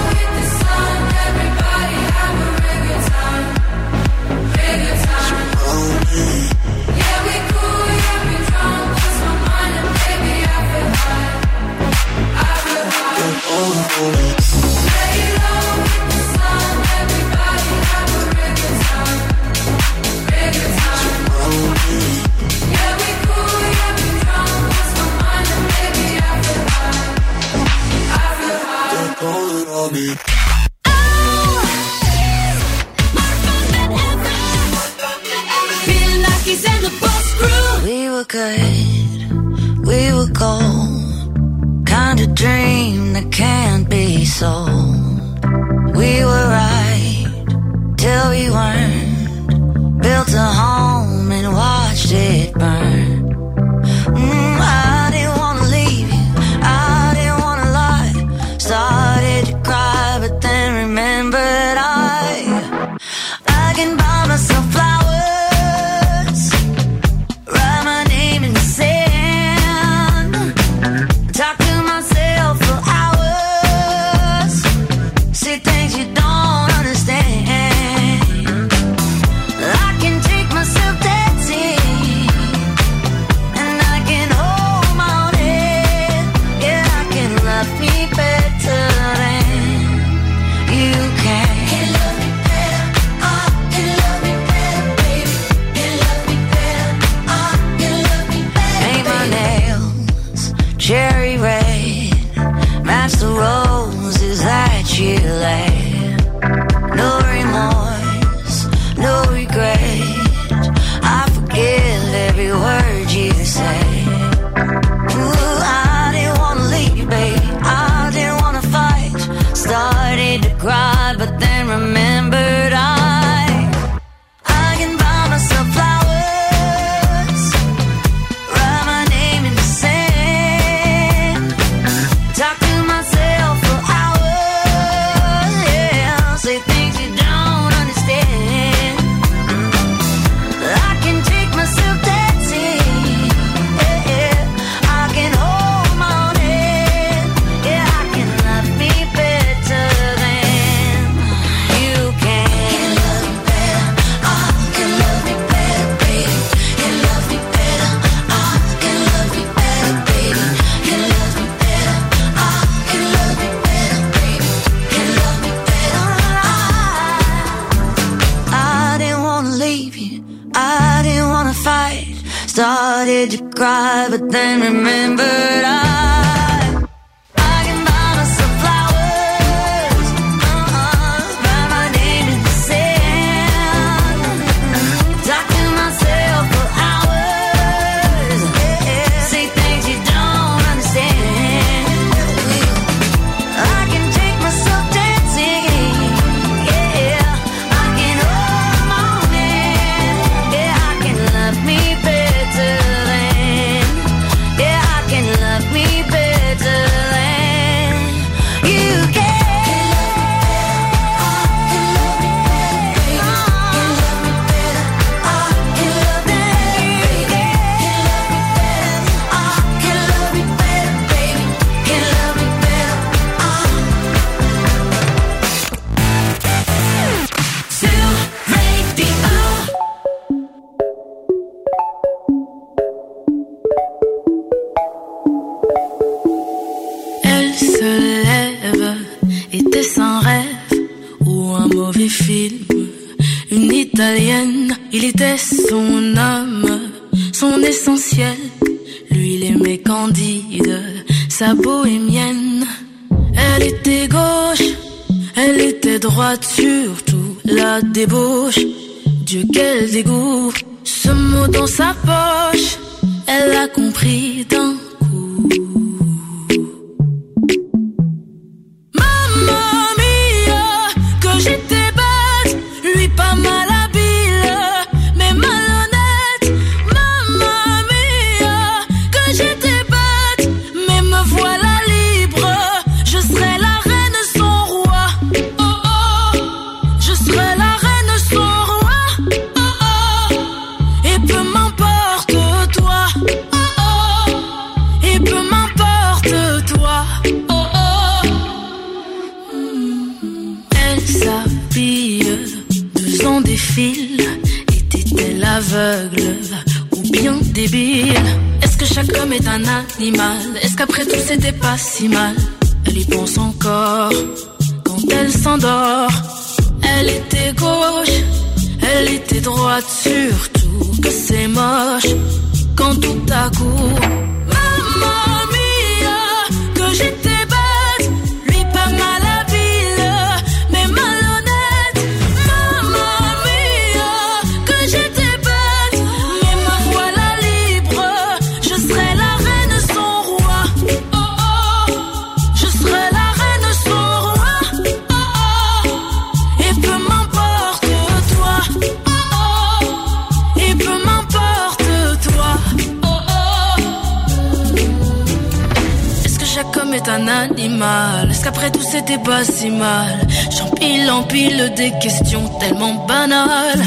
est un animal Est-ce qu'après tout c'était pas si mal? J'empile, empile des questions tellement banales.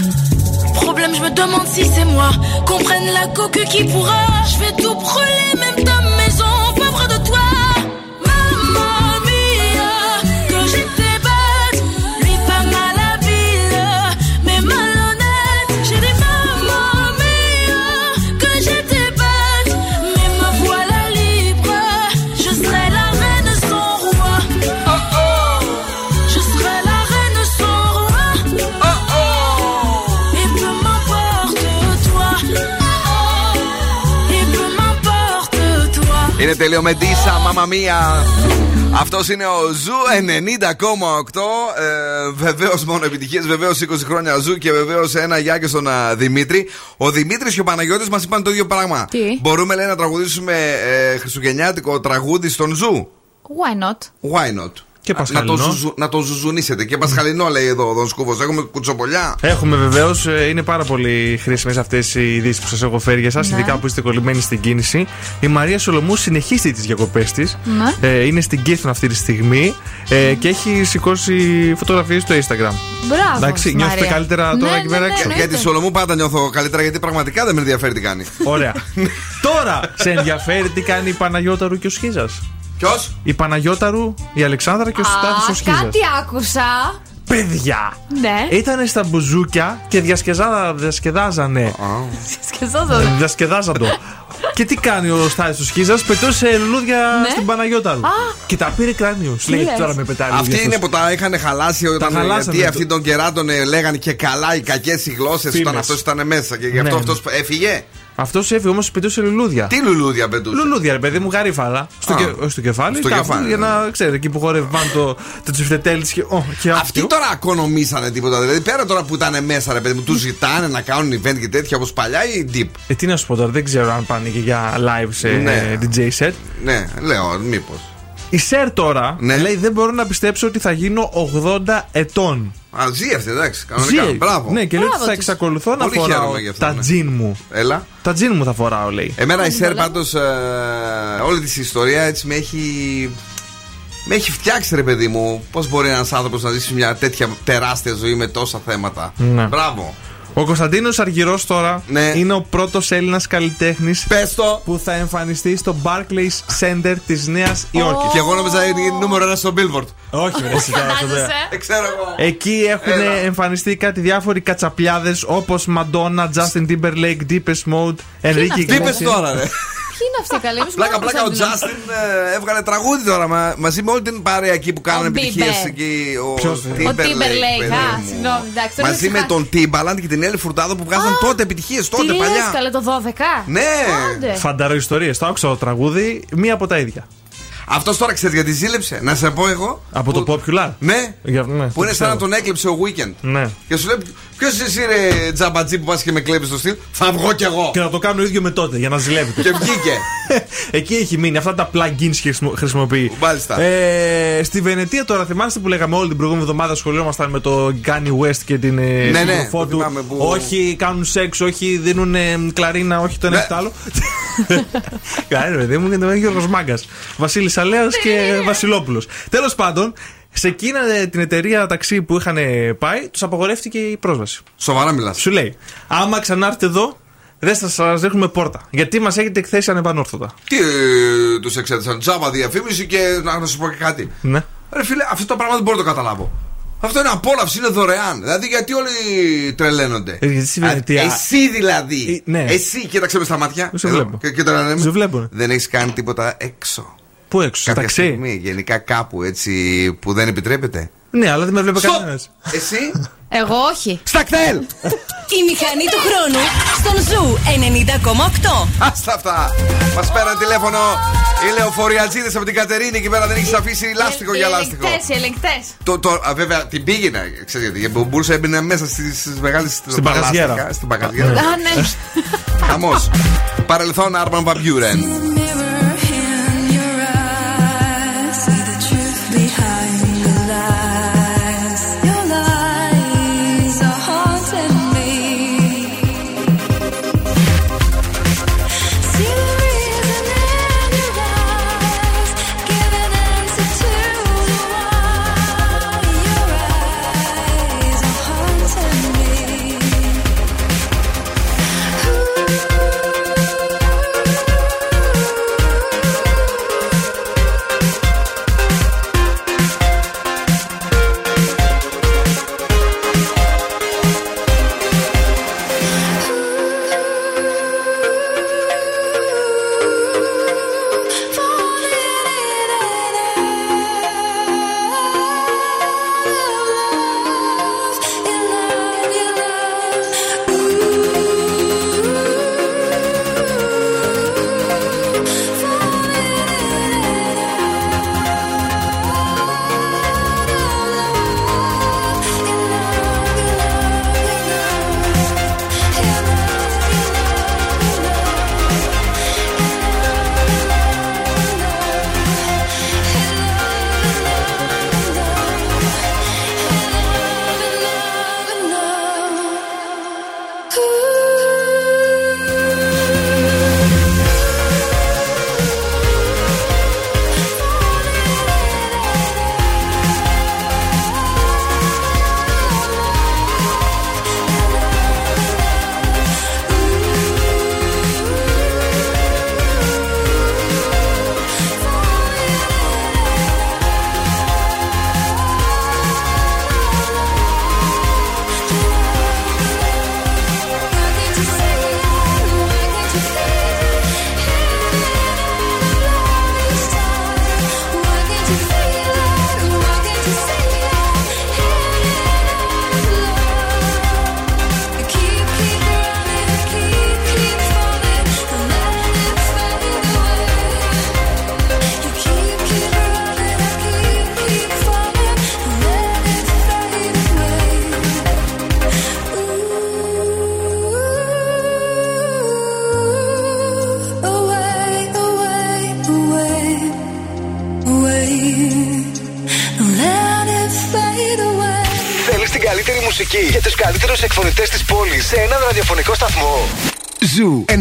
Problème, je me demande si c'est moi. Comprenne la coque qui pourra. Je vais tout brûler, Είναι τέλειο με Ντίσα, mamma mia. Αυτός είναι ο Zoo 90,8. Ε, βεβαίως μόνο επιτυχίες. Βεβαίως 20 χρόνια Zoo και βεβαίως ένα γεια και στον α, Δημήτρη. Ο Δημήτρης και ο Παναγιώτης μας είπαν το ίδιο πράγμα. Τι; Μπορούμε λέει να τραγουδήσουμε ε, χριστουγεννιάτικο τραγούδι στον Zoo; Why not? Why not? Και να, το Πασχαλινό. ζουζου- να το ζουζουνίσετε. Και Πασχαλινό λέει εδώ ο Δον Σκούβος. Έχουμε κουτσομπολιά. Έχουμε βεβαίως, είναι πάρα πολύ χρήσιμες αυτές οι ειδήσεις που σας έχω φέρει για εσάς, Ναι. ειδικά που είστε κολλημένοι στην κίνηση. Η Μαρία Σολομού συνεχίζει τις διακοπές της. Ναι. Ε, είναι στην Κίθον αυτή τη στιγμή ε, και έχει σηκώσει φωτογραφίες στο Instagram. Μπράβο. Εντάξει, νιώθετε Μαρία. καλύτερα τώρα Ναι, εκεί ναι, πέρα ναι, έξω. ναι, Για τη Σολομού πάντα νιώθω καλύτερα γιατί πραγματικά δεν με ενδιαφέρει τι κάνει. Ωραία. Τώρα, σε ενδιαφέρει τι κάνει η Παναγιώταρου και ο Σχίζας; Ποιος; Η Παναγιώταρου, η Αλεξάνδρα και ο Στάθης ο Α, Σχίζα. κάτι άκουσα. Παιδιά! Ναι. Ήταν στα μπουζούκια και διασκεδάζα, διασκεδάζανε. Σκεφτόταν. Διασκεδάζαν το. και τι κάνει ο Στάθης ο Σχίζα, πετούσε λουλούδια Ναι. στην Παναγιώταρου. Α. Και τα πήρε κράνιος. Λέει λες. τώρα με πετάει λουλούδια Αυτοί είναι αυτός. που τα είχαν χαλάσει όταν. χαλάσανε γιατί το- αυτοί των κεράτων ε, λέγανε και καλά οι κακές οι γλώσσες Φήμες. όταν αυτός ήταν μέσα. Και γι' αυτό Ναι, αυτός έφυγε. Αυτό έφυγε όμως πετούσε λουλούδια. Τι λουλούδια πετούσε; Λουλούδια, ρε παιδί μου, γαρίφαλα. Στο, Α. και- στο κεφάλι, Στο κάπου, κεφάλι, για ναι. να ξέρετε, εκεί που χορεύει πάνω το, το τσιφτετέλ και, ο, και Αυτοί αυτοί τώρα ακονομήσανε τίποτα. Δηλαδή πέρα τώρα που ήταν μέσα, ρε παιδί μου, τους ζητάνε να κάνουν event και τέτοια όπως παλιά ή deep; Ε, τι να σου πω τώρα, δεν ξέρω αν πάνε και για live σε Ναι. ε, DJ set. Ναι, λέω, μήπως. Η Σερ τώρα Ναι. λέει: Δεν μπορώ να πιστέψω ότι θα γίνω 80 ετών. Α, ζει αυτή, εντάξει. Κανονικά. Ζει. Μπράβο. Ναι, και λέει ότι Μπράβο θα της. εξακολουθώ να Πολύ φοράω χαίρομαι γι' αυτό, τα ναι. τζιν μου. Έλα. Τα τζιν μου θα φοράω, λέει. Εμένα η Σερ πάντως όλη της ιστορία έτσι με έχει. Με έχει φτιάξει ρε παιδί μου. Πώς μπορεί ένας άνθρωπος να ζήσει μια τέτοια τεράστια ζωή με τόσα θέματα. Ναι. Μπράβο. Ο Κωνσταντίνος Αργυρός τώρα Ναι. είναι ο πρώτος Έλληνας καλλιτέχνης Πες το. που θα εμφανιστεί στο Barclays Center της Νέας Υόρκης. Και εγώ νόμιζα είναι νούμερο ένα στο Billboard. Όχι, ρε, εσύ τώρα, στο Φαντάζεσαι; Δεν ξέρω εγώ. Εκεί έχουν Έλα. εμφανιστεί κάτι διάφοροι κατσαπλιάδες όπως Madonna, Justin Timberlake, Deepest Mode, Enrique Τι είπε Iglesias. τώρα, ρε. Ποιοι είναι αυτοί οι καλοί, μήπως Πλάκα, μόνο πλάκα, ο Κωνσταντίνος. Justin ε, έβγαλε τραγούδι τώρα μα- μαζί με όλη την παρέα εκεί που κάνανε Ο επιτυχίες. Bieber. εκεί. Ο Ποιος, ε; Ο Timberlake, α, συγγνώμη, εντάξει. τώρα Μαζί έχω με ξεχάσει. τον Timbaland και την Έλλη Φουρτάδο που βγάζαν τότε επιτυχίες, τότε Τι λες, παλιά. καλέ το 12. Ναι! Άντε. Φανταροϊστορίε. Το άκουσα το τραγούδι, μία από τα ίδια. Αυτός τώρα ξέρεις γιατί ζήλεψε. Να σε πω εγώ. Από που- το Popular. Ναι. Για- ναι, Που το είναι σαν να ξέρω. τον έκλειψε ο Weekend. Ναι. Και σου λέει, Ποιος εσύ ρε τζαμπατζή που πας και με κλέβεις στο στυλ. Θα βγω κι εγώ. Και να το κάνω ίδιο με τότε για να ζηλεύετε. Και βγήκε. Εκεί έχει μείνει. Αυτά τα plugins χρησιμο- χρησιμοποιεί. Μάλιστα. Ε, στη Βενετία τώρα θυμάστε που λέγαμε όλη την προηγούμενη εβδομάδα σχολιόμασταν με το Kanye West και την ε, Ναι, ναι, σύντροφό το του. θυμάμαι που- Όχι κάνουν σεξ, όχι δίνουν ε, κλαρίνα, όχι το ένα Ναι. ή το άλλο. Κάνει παιδί μου και το Γιώργο Μάγκας. Βασίλης Θησαλέα και ναι. Βασιλόπουλος. Τέλος πάντων, σε εκείνα ε, την εταιρεία ταξί που είχαν πάει, τους απαγορεύτηκε η πρόσβαση. Σοβαρά μιλάς. Σου λέει, άμα ξανάρθετε εδώ, δεν θα σας δείχνουμε πόρτα. Γιατί μας έχετε εκθέσει ανεπανόρθωτα. Τι ε, τους εξέθεσαν, τζάμπα διαφήμιση και να σα πω και κάτι. Ναι. Ρε φίλε, αυτό το πράγμα δεν μπορώ να το καταλάβω. Αυτό είναι απόλαυση, είναι δωρεάν. Δηλαδή, γιατί όλοι τρελαίνονται; Εσύ, Α, εσύ δηλαδή. Ε, ναι. Εσύ, κοίταξε με στα μάτια. Και, και, τώρα, ναι, δεν έχεις κάνει τίποτα έξω. Πού έξω, κάποια ταξί. Στιγμή, γενικά κάπου έτσι που δεν επιτρέπεται. Ναι, αλλά δεν με βλέπει κανένας. Εσύ; Εγώ όχι. Στα κτέλ! Η μηχανή του χρόνου στον Ζου 90,8. Άστα αυτά. Μας πέραν τηλέφωνο οι λεωφοριατζίδε από την Κατερίνη και πέρα δεν έχεις αφήσει λάστιχο για λάστιχο. Ελεγκτές, ελεγκτές. Το, το, βέβαια την πήγαινα, ξέρετε, γιατί μπορούσε έμπαινε μέσα στις μεγάλες. Στην παγαζιέρα. Στην παγαζιέρα. Ναι. Χαμός. Παρελθόν Άρμαν Βαμπιούρεν.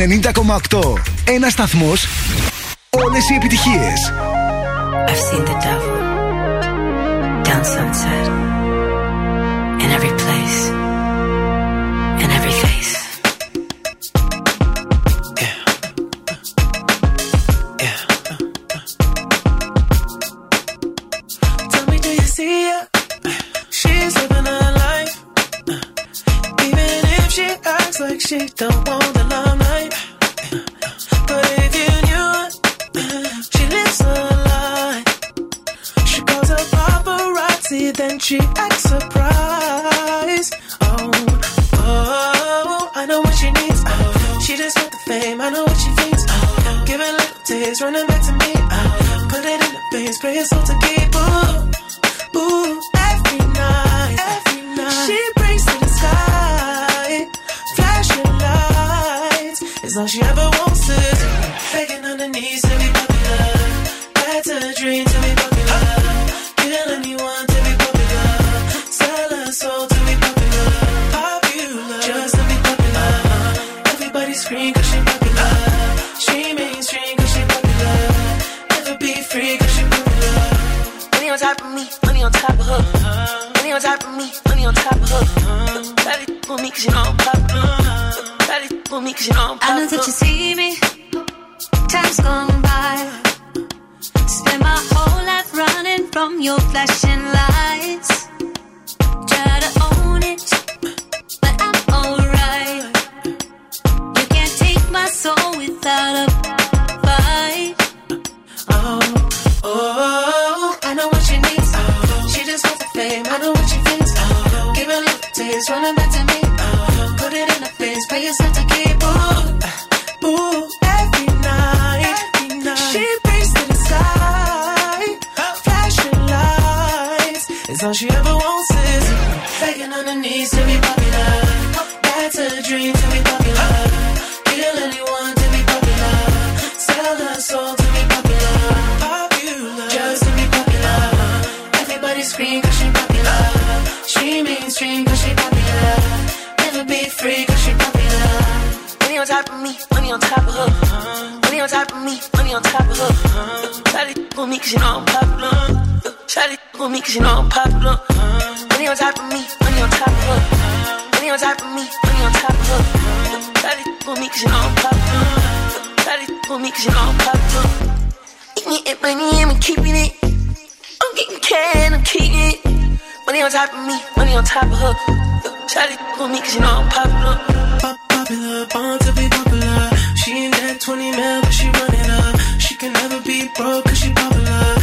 90,8. Ένα σταθμός. Όλες οι επιτυχίες. I've seen the devil. Cause you know I'm popular. Money on top of me, money on top of her. Money on top of me, money on top of her. Shawty on me cause you know I'm popular. Shawty on me cause you know I'm popular. Eating it, money, I'm keeping it. I'm getting can, I'm keeping it. Money on top of me, money on top of her. Shawty on me cause you know I'm popular. Popular, born to be popular. She ain't that 20 mil, but she running up. She can never be broke cause she popular.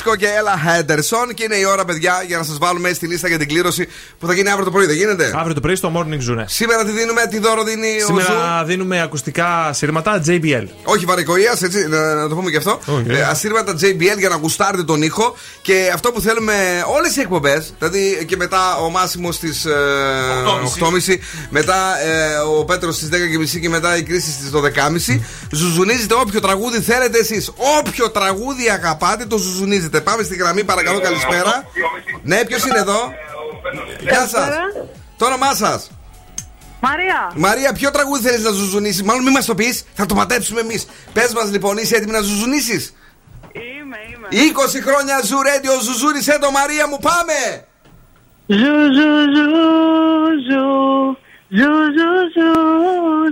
Disco και Ella Henderson. Και είναι η ώρα, παιδιά, για να σας βάλουμε στη λίστα για την κλήρωση που θα γίνει αύριο το πρωί. Δεν γίνεται; Αύριο το πρωί στο Morning Zoo. ναι. Σήμερα τι δίνουμε, τι δώρο δίνει ο Zoo; Σήμερα δίνουμε ακουστικά ασύρματα JBL. Όχι βαρηκοΐα, έτσι, να, να το πούμε και αυτό. Okay. Ε, ασύρματα JBL για να γουστάρετε τον ήχο. Και αυτό που θέλουμε όλες οι εκπομπές, δηλαδή και μετά ο Μάσιμος στις ε, 8.30, μετά ε, ο Πέτρος στις 10.30 και μετά η κρίση στις 12.30. Ζουζουνίζετε όποιο τραγούδι θέλετε εσείς. Όποιο τραγούδι αγαπάτε, το ζουζουνίζετε. Πάμε στη γραμμή, παρακαλώ, καλησπέρα. Ναι, ποιο είναι εδώ. Γεια σας. Το όνομά σας. Μαρία. Μαρία, ποιο τραγούδι θέλεις να ζουζουνίσεις. Μάλλον μην μας το πεις, θα το μαντέψουμε εμείς. Πες μας λοιπόν, είσαι έτοιμη να ζουζουνίσεις. Είμαι, είμαι. 20 χρόνια Zoo Radio, ζουζούνισε το Μαρία μου, πάμε! Ζου, ζου, ζου, ζου. Ζου, ζου, ζου,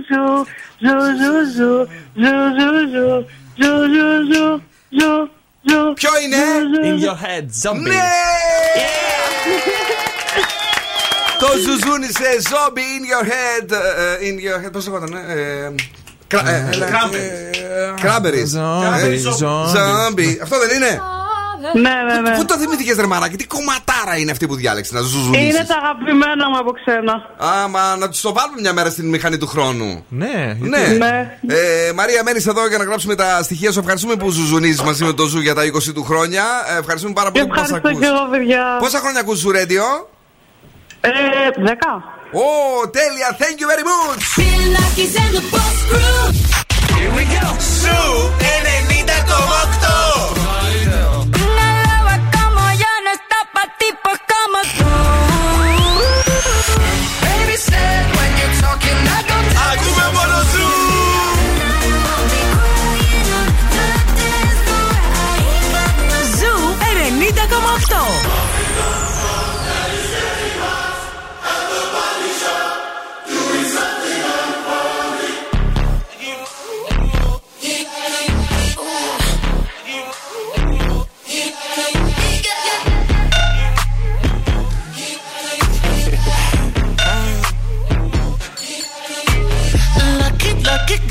ζου. Ζου, ζου, ζου. Ζου, ζου, ζου. Ζου, ζου, ζου. Ζου, ζου. Ποιο είναι? In your head, zombie. Ναι! Το ζουζούνισε, zombie in your head. ε, In your head, πώ το λέγονταν, ε, κρα- ε, έλα, ε, Cranberries. Zombie, Ε, zombie. Zombie. Αυτό δεν είναι? Ναι, ναι, ναι. Πού το θυμήθηκες, ρε Μαράκι, τι κομματάρα είναι αυτή που διάλεξες να ζουζουνίσεις. Είναι τα αγαπημένα μου από ξένα. Άμα να τους το βάλουμε μια μέρα στην μηχανή του χρόνου. Ναι, ναι. Ναι. Ε, Μαρία, μένεις εδώ για να γράψουμε τα στοιχεία σου. Ευχαριστούμε που ζουζουνίζεις μαζί με το Zoo για τα 20 του χρόνια. Ε, ευχαριστούμε πάρα πολύ που μας Ευχαριστώ ακούς. και εγώ, παιδιά. Πόσα χρόνια ακούς Zoo Radio? Ε, δέκα. Ω, τέλεια, thank you very much. Bill Nackis and the Boss Crew. Here we go. Zoo 90,8.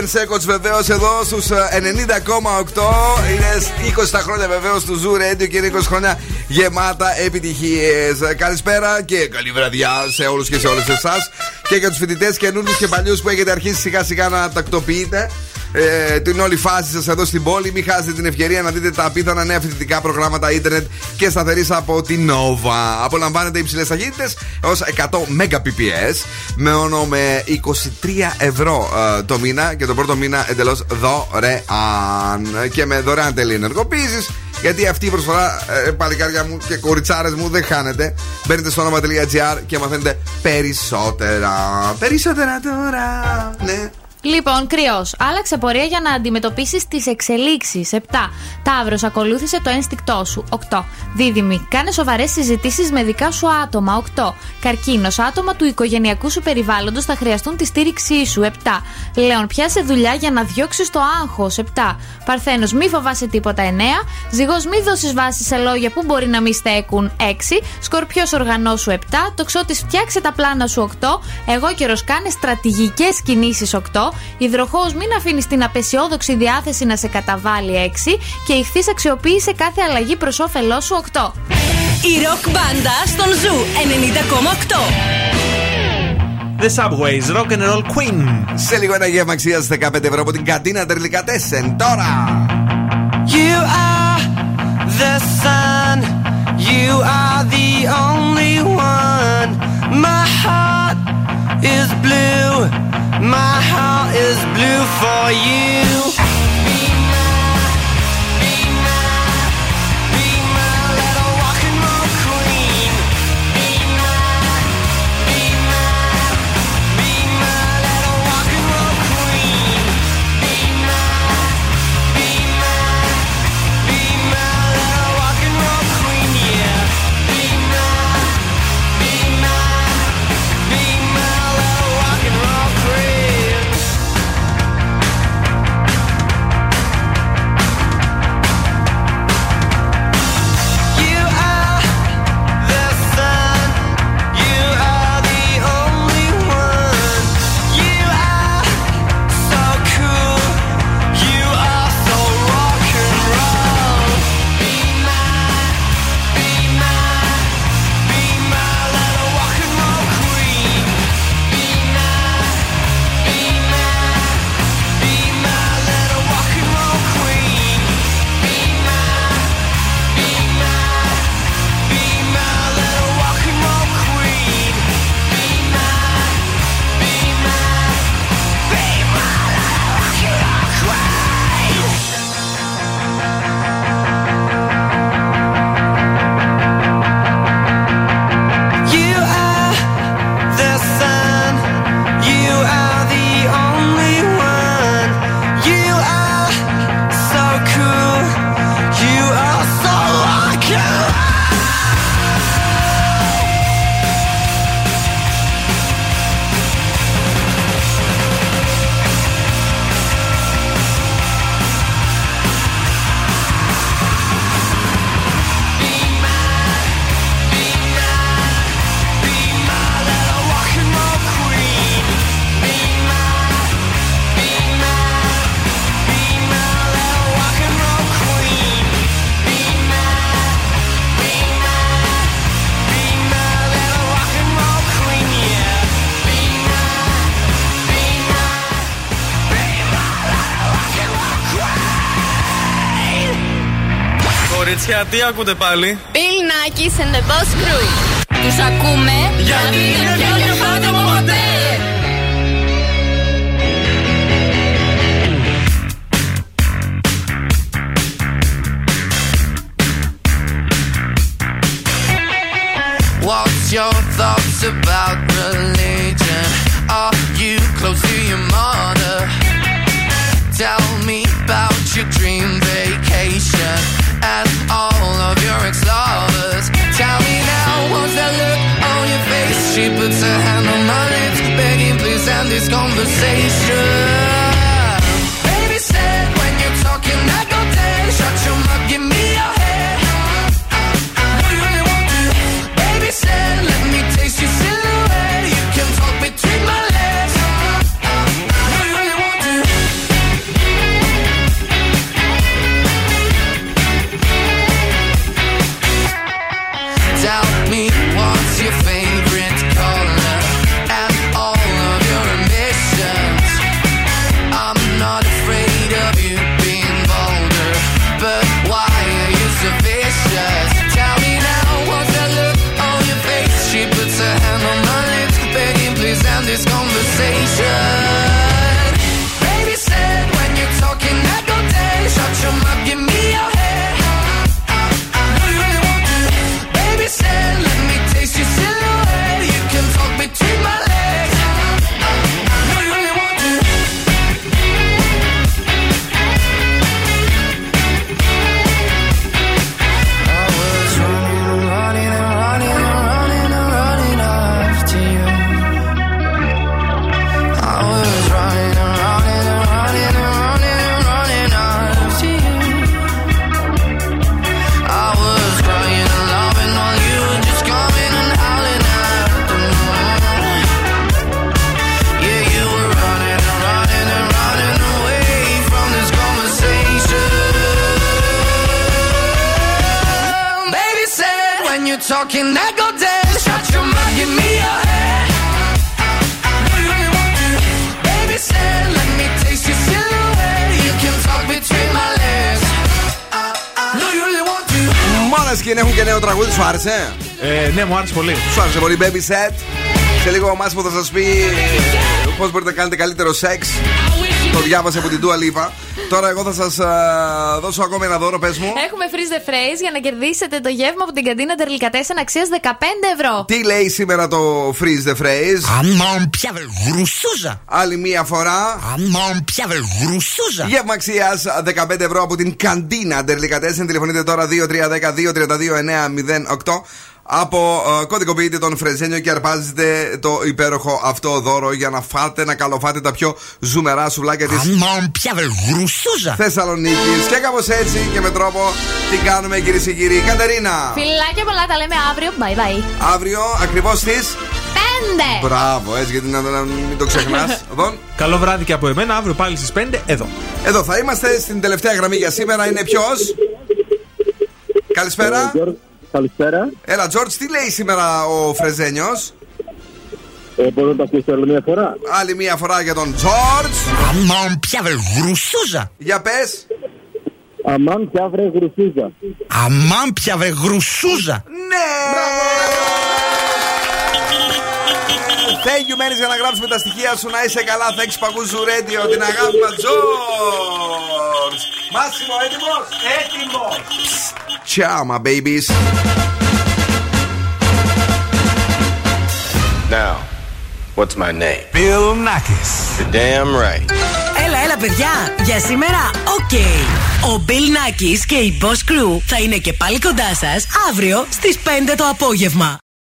και 7 seconds βεβαίως εδώ στους 90,8. Είναι 20 τα χρόνια βεβαίως του Zoo Radio και είναι 20 χρόνια γεμάτα επιτυχίες. Καλησπέρα και καλή βραδιά σε όλους και σε όλες εσάς και για τους φοιτητές καινούριους και παλιούς που έχετε αρχίσει σιγά σιγά να τακτοποιείστε. Ε, την όλη φάση σας εδώ στην πόλη. Μην χάσετε την ευκαιρία να δείτε τα απίθανα νέα φοιτητικά προγράμματα ίντερνετ και σταθερής από την Nova. Απολαμβάνετε υψηλές ταχύτητες έως 100 Mbps με όνο με 23 ευρώ ε, το μήνα και τον πρώτο μήνα εντελώς δωρεάν. Και με δωρεάν τέλη ενεργοποίησης. Γιατί αυτή η προσφορά, ε, παλικάρια μου και κοριτσάρες μου, δεν χάνεται. Μπαίνετε στο όνομα.gr και μαθαίνετε περισσότερα. Περισσότερα τώρα. Ναι. Λοιπόν, κρυός. Άλλαξε πορεία για να αντιμετωπίσεις τις εξελίξεις. 7. Ταύρος. Ακολούθησε το ένστικτό σου. 8. Δίδυμη. Κάνε σοβαρές συζητήσεις με δικά σου άτομα. 8. Καρκίνος. Άτομα του οικογενειακού σου περιβάλλοντος θα χρειαστούν τη στήριξή σου. 7. Λέων. Πιάσε δουλειά για να διώξεις το άγχος. 7. Παρθένος. Μη φοβάσαι τίποτα. 9. Ζυγός. Μη δώσεις βάση σε λόγια που μπορεί να μη στέκουν. 6. Σκορπιός. Οργανώσου. 7. Τοξότης. Φτιάξε τα πλάνα σου. 8. Εγώ καιρο. Κάνε στρατηγικές κινήσεις. 8. Υδροχός. Μην αφήνεις την απεσιόδοξη διάθεση να σε καταβάλει. 6. Και ηχθεί αξιοποίησε κάθε αλλαγή προς όφελός σου. 8. Η ροκ μπάντα στον Zoo 90,8. The Subways, Rock and Roll Queen. Σε λίγο ένα γεύμα αξίας 15 ευρώ από την καντίνα Τερλικά Τέσσεν. Τώρα! You are the sun. You are the only one. My heart is blue. My heart is blue for you. Κορίτσια, τι ακούτε πάλι; Bill Nackis and the Boss Crew. Τους ακούμε γιατί είναι πιο διαφορετικό από ποτέ. What's your thoughts about άρεσε. Ε, ναι, μου άρεσε πολύ. Σου άρεσε πολύ, baby set. Σε λίγο ο Μάσιμο θα σας πει πώς μπορείτε να κάνετε καλύτερο σεξ. Το διάβασε από την Dua Lipa. Τώρα εγώ θα σας δώσω ακόμη ένα δώρο, πες μου. Έχουμε freeze the phrase για να κερδίσετε το γεύμα από την καντίνα Τερλικατέσεν αξίας 15 ευρώ. Τι λέει σήμερα το freeze the phrase; Αμάν πια γρουσούζα. Άλλη μία φορά. Αμάν πια γρουσούζα. Γεύμα αξίας 15 ευρώ από την καντίνα Τερλικατέσεν. Τηλεφωνείτε τώρα 2310-232-908. Από ε, κωδικοποιείτε τον Φρεζένιο και αρπάζετε το υπέροχο αυτό δώρο για να φάτε, να καλοφάτε τα πιο ζουμερά σουβλάκια της Αμάν πια γρουσούζα. Θεσσαλονίκης. Και κάπως έτσι και με τρόπο τι κάνουμε κυρίες και κύριοι. Κατερίνα, Φιλάκια πολλά, τα λέμε αύριο. Bye bye. αύριο ακριβώς στις. 5! Μπράβο, έτσι γιατί να, να μην το ξεχνάς. Εδώ. Καλό βράδυ και από εμένα, αύριο πάλι στις 5 εδώ. Εδώ θα είμαστε στην τελευταία γραμμή για σήμερα. Είναι ποιος; Καλησπέρα. Καλησπέρα. Έλα, Τζόρτζ, τι λέει σήμερα ο Φρεζένιος; Ε, μπορώ να το ακούσετε άλλη μια φορά; Άλλη μια φορά για τον Τζόρτζ. Αμάν πια γρουσούζα. Για πες. Αμάν πια βρε γρουσούζα. Αμάν πια γρουσούζα. Ναι! Thank you, Μένεις, για να γράψουμε τα στοιχεία σου. Να είσαι καλά. Thanks, Πάνγκο Zoo Radio. Την αγάπη μας, George. Μάσιμο, έτοιμος. Έτοιμος. Ciao, my babies. Now, what's my name? Bill Nackis. You're damn right. Έλα, έλα, παιδιά. Για σήμερα, οκ. Ο Bill Nackis και η Boss Crew θα είναι και πάλι κοντά σας αύριο στις 5 το απόγευμα.